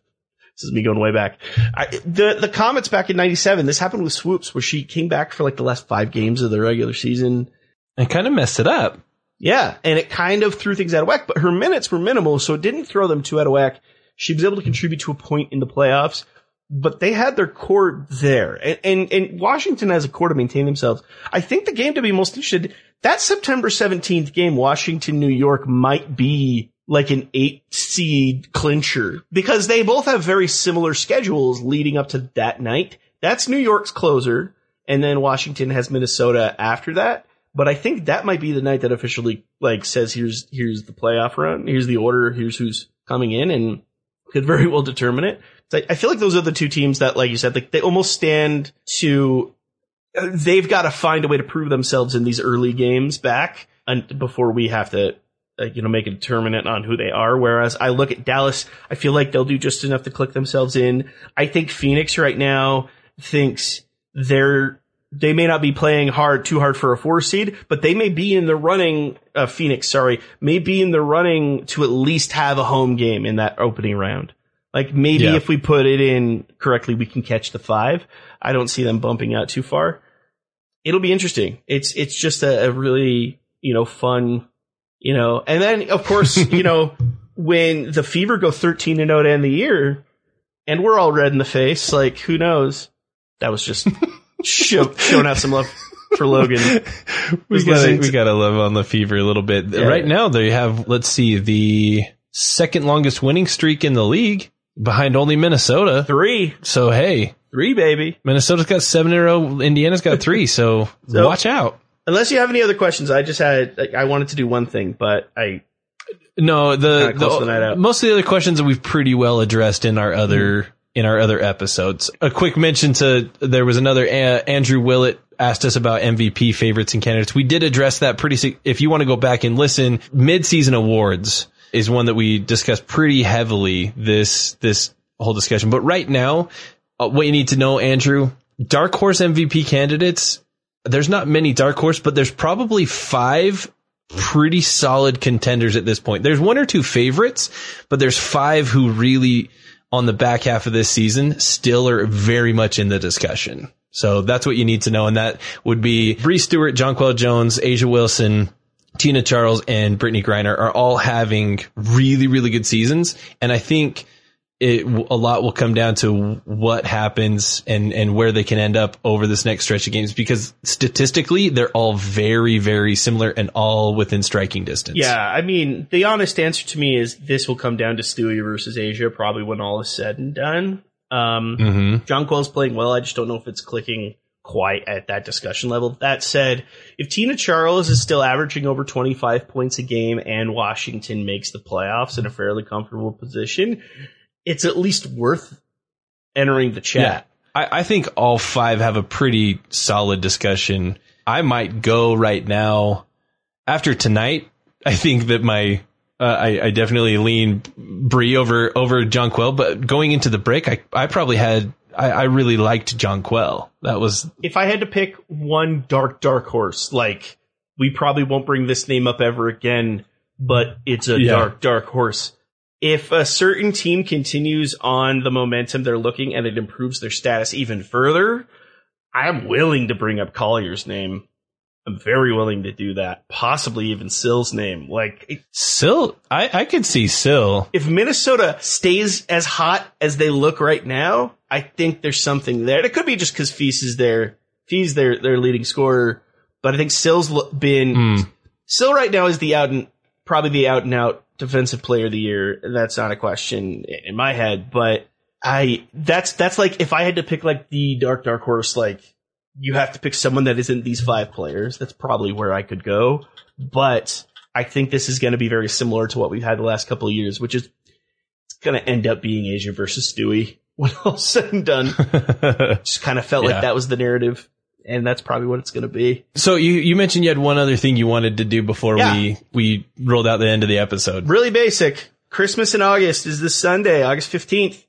is me going way back. I, the, the Comets back in 97, this happened with Swoopes where she came back for like the last five games of the regular season. and kind of messed it up. Yeah, and it kind of threw things out of whack, but her minutes were minimal, so it didn't throw them too out of whack. She was able to contribute to a point in the playoffs, but they had their core there. And, and, and Washington has a core to maintain themselves. I think the game to be most interested, that September 17th game, Washington, New York might be like an eight seed clincher because they both have very similar schedules leading up to that night. That's New York's closer. And then Washington has Minnesota after that. But I think that might be the night that officially like says here's here's the playoff run, here's the order, here's who's coming in, and could very well determine it. I feel like those are the two teams that, like you said, like they almost stand to. They've got to find a way to prove themselves in these early games back, and before we have to, uh, you know, make a determinant on who they are. Whereas I look at Dallas, I feel like they'll do just enough to click themselves in. I think Phoenix right now thinks they're they may not be playing hard too hard for a four seed, but they may be in the running. Uh, Phoenix, sorry, may be in the running to at least have a home game in that opening round. Like maybe Yeah. if we put it in correctly, we can catch the five. I don't see them bumping out too far. It'll be interesting. It's it's just a, a really you know fun, you know, and then of course you know when the Fever go thirteen and zero to end the year, and we're all red in the face. Like who knows? That was just show, showing out some love for Logan. we gotta we gotta love on the fever a little bit. Yeah. Right now they have let's see the second longest winning streak in the league behind only Minnesota. Three, So hey, three, baby. Minnesota's got seven in a row. Indiana's got three. So, So- watch out. Unless you have any other questions, I just had like, I wanted to do one thing, but I No, the, the night the most of the other questions that we've pretty well addressed in our other in our other episodes. A quick mention to there was another uh, Andrew Willett asked us about MVP favorites and candidates. We did address that pretty. If you want to go back and listen, mid-season awards is one that we discussed pretty heavily this this whole discussion. But right now, uh, what you need to know, Andrew, dark horse MVP candidates. There's not many dark horse, but there's probably five pretty solid contenders at this point. There's one or two favorites, but there's five who really on the back half of this season still are very much in the discussion. So that's what you need to know. And that would be Bree Stewart, Jonquel Jones, A'ja Wilson, Tina Charles, and Brittney Griner are all having really, really good seasons. And I think it a lot will come down to what happens and and where they can end up over this next stretch of games because statistically they're all very very similar and all within striking distance. yeah, I mean the honest answer to me is this will come down to Stewie versus A'ja probably when all is said and done. Um, Mhm. Jonquel's playing well. I just don't know if it's clicking quite at that discussion level. That said, if Tina Charles is still averaging over 25 points a game and Washington makes the playoffs in a fairly comfortable position, it's at least worth entering the Yeah. chat. I, I think all five have a pretty solid discussion. I might go right now after tonight. I think that my uh, I, I definitely lean Bree over over Jonquel, but going into the break, I I probably had I, I really liked Jonquel. That was If I had to pick one dark, dark horse, like, we probably won't bring this name up ever again, but it's a Yeah. dark, dark horse. If a certain team continues on the momentum they're looking and it improves their status even further, I'm willing to bring up Collier's name. I'm very willing to do that. Possibly even Syl's name. Like, it- Syl. I I could see Syl. if Minnesota stays as hot as they look right now, I think there's something there. It could be just because Feast is there. Feast their their leading scorer, but I think Syl's been Hmm. Sill right now is the out and probably the out and out defensive player of the year. That's not a question in my head, but I that's that's like if I had to pick like the dark dark horse, like you have to pick someone that isn't these five players. That's probably where I could go, but I think this is going to be very similar to what we've had the last couple of years, which is it's going to end up being A'ja versus Stewie when all's said and done. Just kind of felt Yeah. like that was the narrative. and that's probably what it's going to be. So you, you mentioned you had one other thing you wanted to do before Yeah. we, we rolled out the end of the episode. Really basic. Christmas in August is this Sunday, August 15th.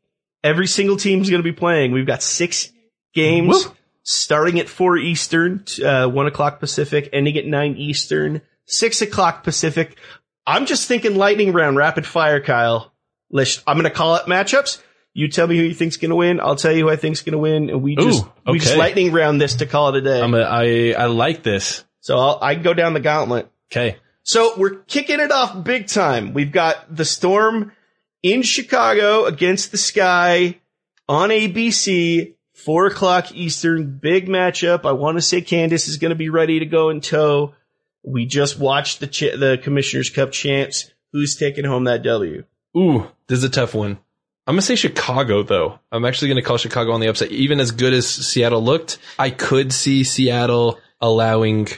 Every single team's going to be playing. We've got six games Woo. Starting at 4 Eastern, uh, 1 o'clock Pacific, ending at 9 Eastern, 6 o'clock Pacific. I'm just thinking lightning round, rapid fire, Kyle. Let's, I'm going to call it matchups. You tell me who you think's going to win. I'll tell you who I think's going to win. And we just, Ooh, we just lightning round this to call it a day. I'm a, I, I like this. so I'll, I can go down the gauntlet. Okay. So we're kicking it off big time. We've got the Storm in Chicago against the Sky on ABC, four o'clock Eastern, big matchup. I want to say Candace is going to be ready to go in tow. We just watched the ch- the Commissioner's Cup champs. Who's taking home that W? Ooh, this is a tough one. I'm gonna say Chicago though. I'm actually gonna call Chicago on the upside. Even as good as Seattle looked, I could see Seattle allowing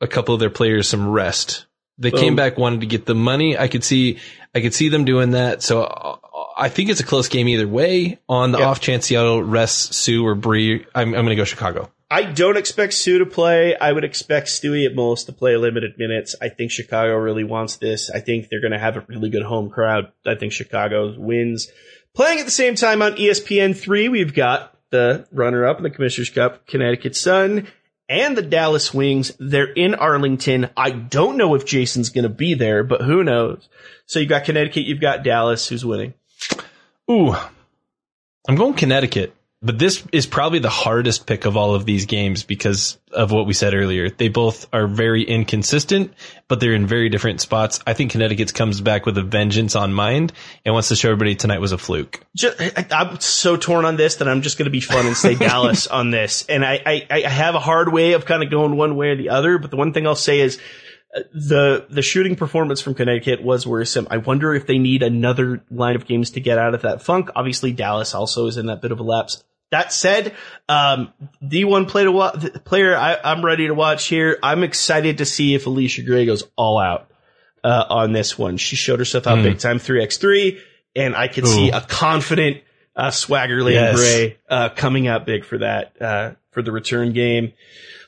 a couple of their players some rest. They Boom. came back, wanted to get the money. I could see, I could see them doing that. So I think it's a close game either way. On the Yeah. off chance Seattle rests Sue or Bree, I'm, I'm gonna go Chicago. I don't expect Sue to play. I would expect Stewie at most to play limited minutes. I think Chicago really wants this. I think they're going to have a really good home crowd. I think Chicago wins. Playing at the same time on ESPN 3, we've got the runner up in the Commissioner's Cup, Connecticut Sun, and the Dallas Wings. They're in Arlington. I don't know if Jason's going to be there, but who knows? So you've got Connecticut, you've got Dallas. Who's winning? Ooh, I'm going Connecticut, but this is probably the hardest pick of all of these games because of what we said earlier. They both are very inconsistent, but they're in very different spots. I think Connecticut comes back with a vengeance on mind and wants to show everybody tonight was a fluke. just, I, I'm so torn on this that I'm just going to be fun and say Dallas on this. And I, I, I have a hard way of kind of going one way or the other. But the one thing I'll say is the the shooting performance from Connecticut was worrisome. I wonder if they need another line of games to get out of that funk. Obviously, Dallas also is in that bit of a lapse. That said, um, D1 play to wa- player I, I'm ready to watch here. I'm excited to see if Allisha Gray goes all out uh, on this one. She showed herself out big time 3x3, and I could see a confident uh, swagger Lady Yes. Gray uh, coming out big for that uh, for the return game.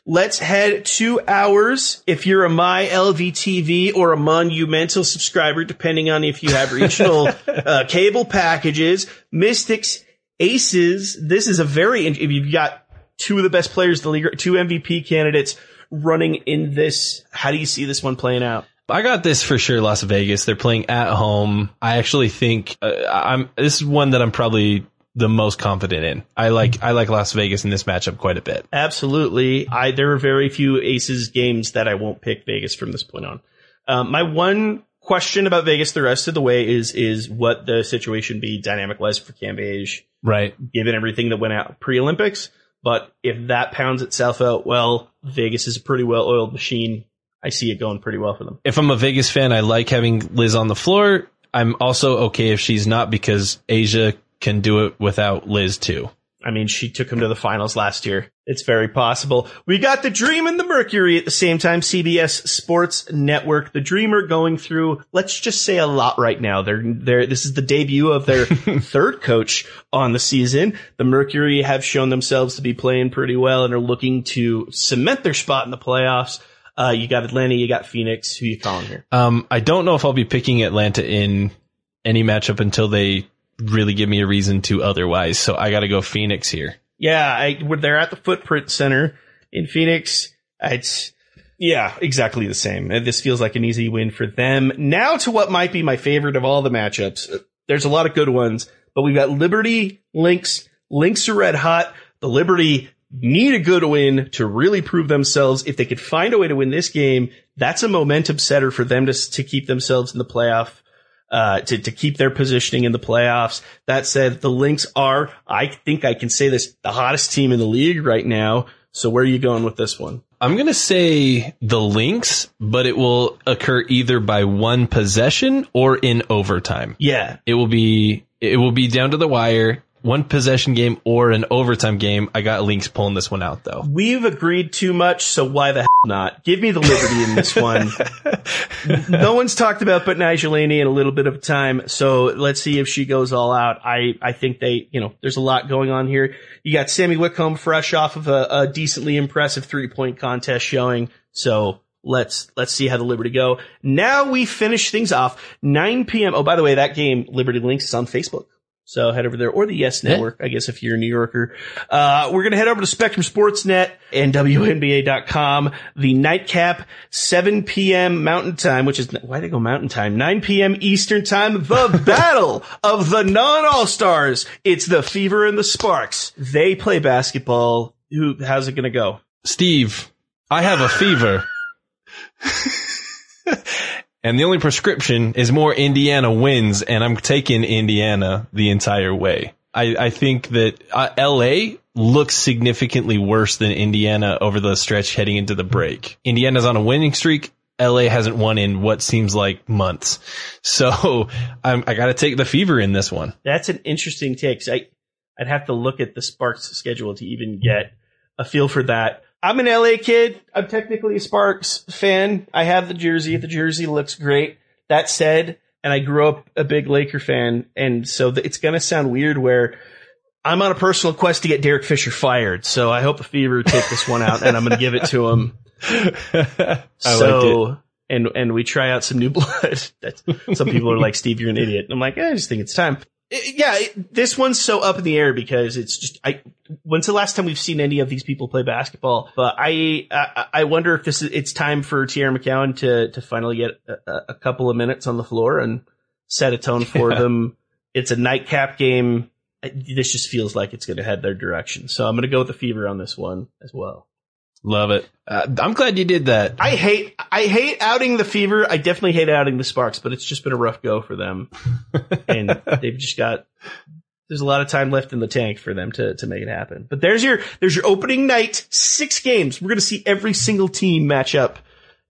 Let's head two hours. If you're a My LVTV or a Monumental subscriber, depending on if you have regional uh, cable packages, Mystics, Aces. This is a very if you've got two of the best players in the league, two MVP candidates running in this. How do you see this one playing out? I got this for sure. Las Vegas. They're playing at home. I actually think uh, I'm. This is one that I'm probably the most confident in. I like. I like Las Vegas in this matchup quite a bit. Absolutely. I there are very few Aces games that I won't pick Vegas from this point on. Um, my one question about Vegas the rest of the way is is what the situation be dynamic wise for Cambage, Right. given everything that went out pre Olympics. But if that pounds itself out, well, Vegas is a pretty well oiled machine. I see it going pretty well for them. if I'm a Vegas fan, I like having Liz on the floor. I'm also okay if she's not because A'ja can do it without Liz too. I mean, she took him to the finals last year. It's very possible. We got the Dream and the Mercury at the same time. CBS Sports Network. The Dreamer going through, let's just say a lot right now. They're, they're, this is the debut of their third coach on the season. The Mercury have shown themselves to be playing pretty well and are looking to cement their spot in the playoffs. Uh, you got Atlanta, you got Phoenix. Who you calling here? Um, I don't know if I'll be picking Atlanta in any matchup until they really give me a reason to otherwise. So I got to go Phoenix here. Yeah, I, they're at the Footprint Center in Phoenix. It's yeah, exactly the same. This feels like an easy win for them. Now to what might be my favorite of all the matchups. There's a lot of good ones, but we've got Liberty, Lynx. Lynx are red hot. The Liberty need a good win to really prove themselves. If they could find a way to win this game, that's a momentum setter for them to to keep themselves in the playoff uh, to, to keep their positioning in the playoffs. That said, the Lynx are, I think I can say this, the hottest team in the league right now. So where are you going with this one? I'm going to say the Lynx, but it will occur either by one possession or in overtime. Yeah. It will be, it will be down to the wire. One possession game or an overtime game. I got Lynx pulling this one out though. We've agreed too much, so why the hell not? Give me the liberty in this one. no one's talked about but Nigelini in a little bit of time, so let's see if she goes all out. I, I think they, you know, there's a lot going on here. You got Sami Whitcomb fresh off of a, a decently impressive three point contest showing, so let's let's see how the Liberty go. Now we finish things off 9 p.m. Oh, by the way, that game Liberty Lynx is on Facebook. So head over there or the Yes Network, I guess, if you're a New Yorker. Uh, we're going to head over to Spectrum Sportsnet and WNBA.com. The nightcap, 7 p.m. Mountain Time, which is, why did I go Mountain Time? 9 p.m. Eastern Time. The battle of the non-All-Stars. It's the Fever and the Sparks. They play basketball. Who, how's it going to go? Steve, I have a fever. and the only prescription is more Indiana wins, and I'm taking Indiana the entire way. I, I think that uh, LA looks significantly worse than Indiana over the stretch heading into the break. Indiana's on a winning streak. LA hasn't won in what seems like months. So I'm, I got to take the fever in this one. That's an interesting take. I, I'd have to look at the Sparks schedule to even get a feel for that. I'm an LA kid. I'm technically a Sparks fan. I have the jersey. The jersey looks great. That said, and I grew up a big Laker fan, and so it's gonna sound weird where I'm on a personal quest to get Derek Fisher fired. So I hope the Fever take this one out, and I'm gonna give it to him. So, and and we try out some new blood. That's, some people are like, Steve, you're an idiot. And I'm like, eh, I just think it's time. It- yeah, it- this one's so up in the air because it's just I. When's the last time we've seen any of these people play basketball? But I I, I wonder if this is it's time for Teaira McCowan to to finally get a, a couple of minutes on the floor and set a tone for Yeah. them. It's a nightcap game. This just feels like it's going to head their direction. So I'm going to go with the fever on this one as well. Love it. Uh, I'm glad you did that. I hate I hate outing the fever. I definitely hate outing the sparks, but it's just been a rough go for them. and they've just got there's a lot of time left in the tank for them to to make it happen. But there's your there's your opening night, six games. We're gonna see every single team match up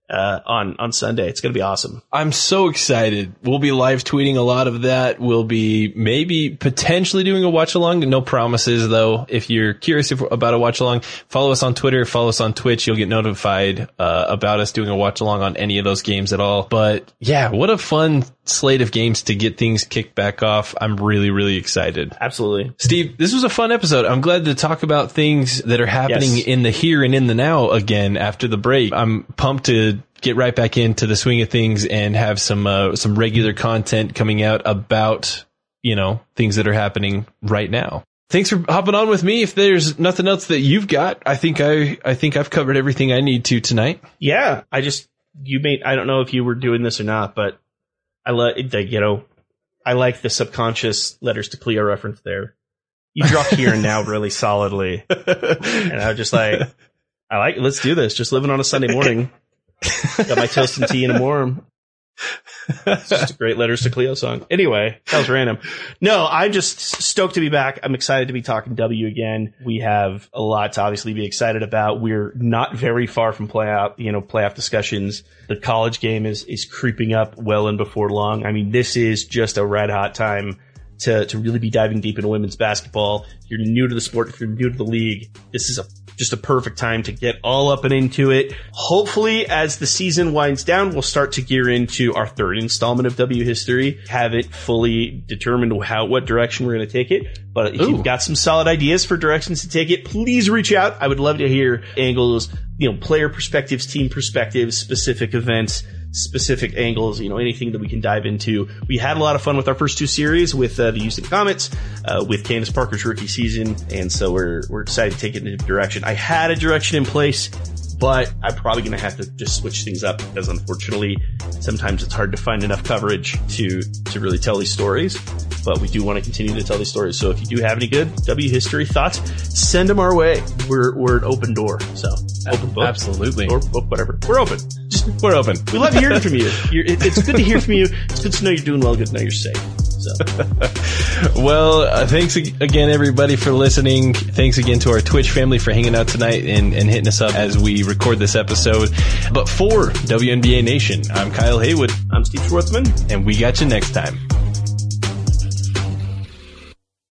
uh, on on Sunday. It's gonna be awesome. I'm so excited. We'll be live tweeting a lot of that. We'll be maybe potentially doing a watch along. No promises though. If you're curious if, about a watch along, follow us on Twitter, follow us on Twitch. You'll get notified uh, about us doing a watch along on any of those games at all. But yeah, what a fun slate of games to get things kicked back off. I'm really, really excited. Absolutely. Steve, this was a fun episode. I'm glad to talk about things that are happening Yes. in the here and in the now again after the break. I'm pumped to get right back into the swing of things and have some uh, some regular content coming out about you know things that are happening right now. Thanks for hopping on with me. If there's nothing else that you've got, I think I I think I've covered everything I need to tonight. Yeah, I just you made. I don't know if you were doing this or not, but I like the you know I like the subconscious letters to Cleo reference there. You dropped here and now really solidly, and I was just like, I like. Let's do this. Just living on a Sunday morning. Got my toast and tea and a warm. It's just a great letters to Cleo song. Anyway, that was random. No, I'm just stoked to be back. I'm excited to be talking W again. We have a lot to obviously be excited about. We're not very far from playoff, you know, playoff discussions. The college game is is creeping up well and before long. I mean, this is just a red hot time to to really be diving deep into women's basketball. If you're new to the sport, if you're new to the league, this is a just a perfect time to get all up and into it. Hopefully, as the season winds down, we'll start to gear into our third installment of W history. Haven't fully determined how what direction we're going to take it, but if Ooh. you've got some solid ideas for directions to take it, please reach out. I would love to hear angles, you know, player perspectives, team perspectives, specific events specific angles, you know, anything that we can dive into. We had a lot of fun with our first two series with uh, the Houston Comets, uh, with Candace Parker's rookie season, and so we're we're excited to take it in a direction. I had a direction in place, but I'm probably going to have to just switch things up because unfortunately, sometimes it's hard to find enough coverage to to really tell these stories. But we do want to continue to tell these stories. So if you do have any good W history thoughts, send them our way. We're we're an open door. So open book, Absolutely. or book, whatever. We're open. Just We're open. we love hearing from you. You're, it, it's good to hear from you. It's good to know you're doing well. Good to know you're safe. So Well, uh, thanks again, everybody, for listening. Thanks again to our Twitch family for hanging out tonight and, and hitting us up as we record this episode. But for WNBA Nation, I'm Kyle Haywood, I'm Steve Schwartzman. and we got you next time.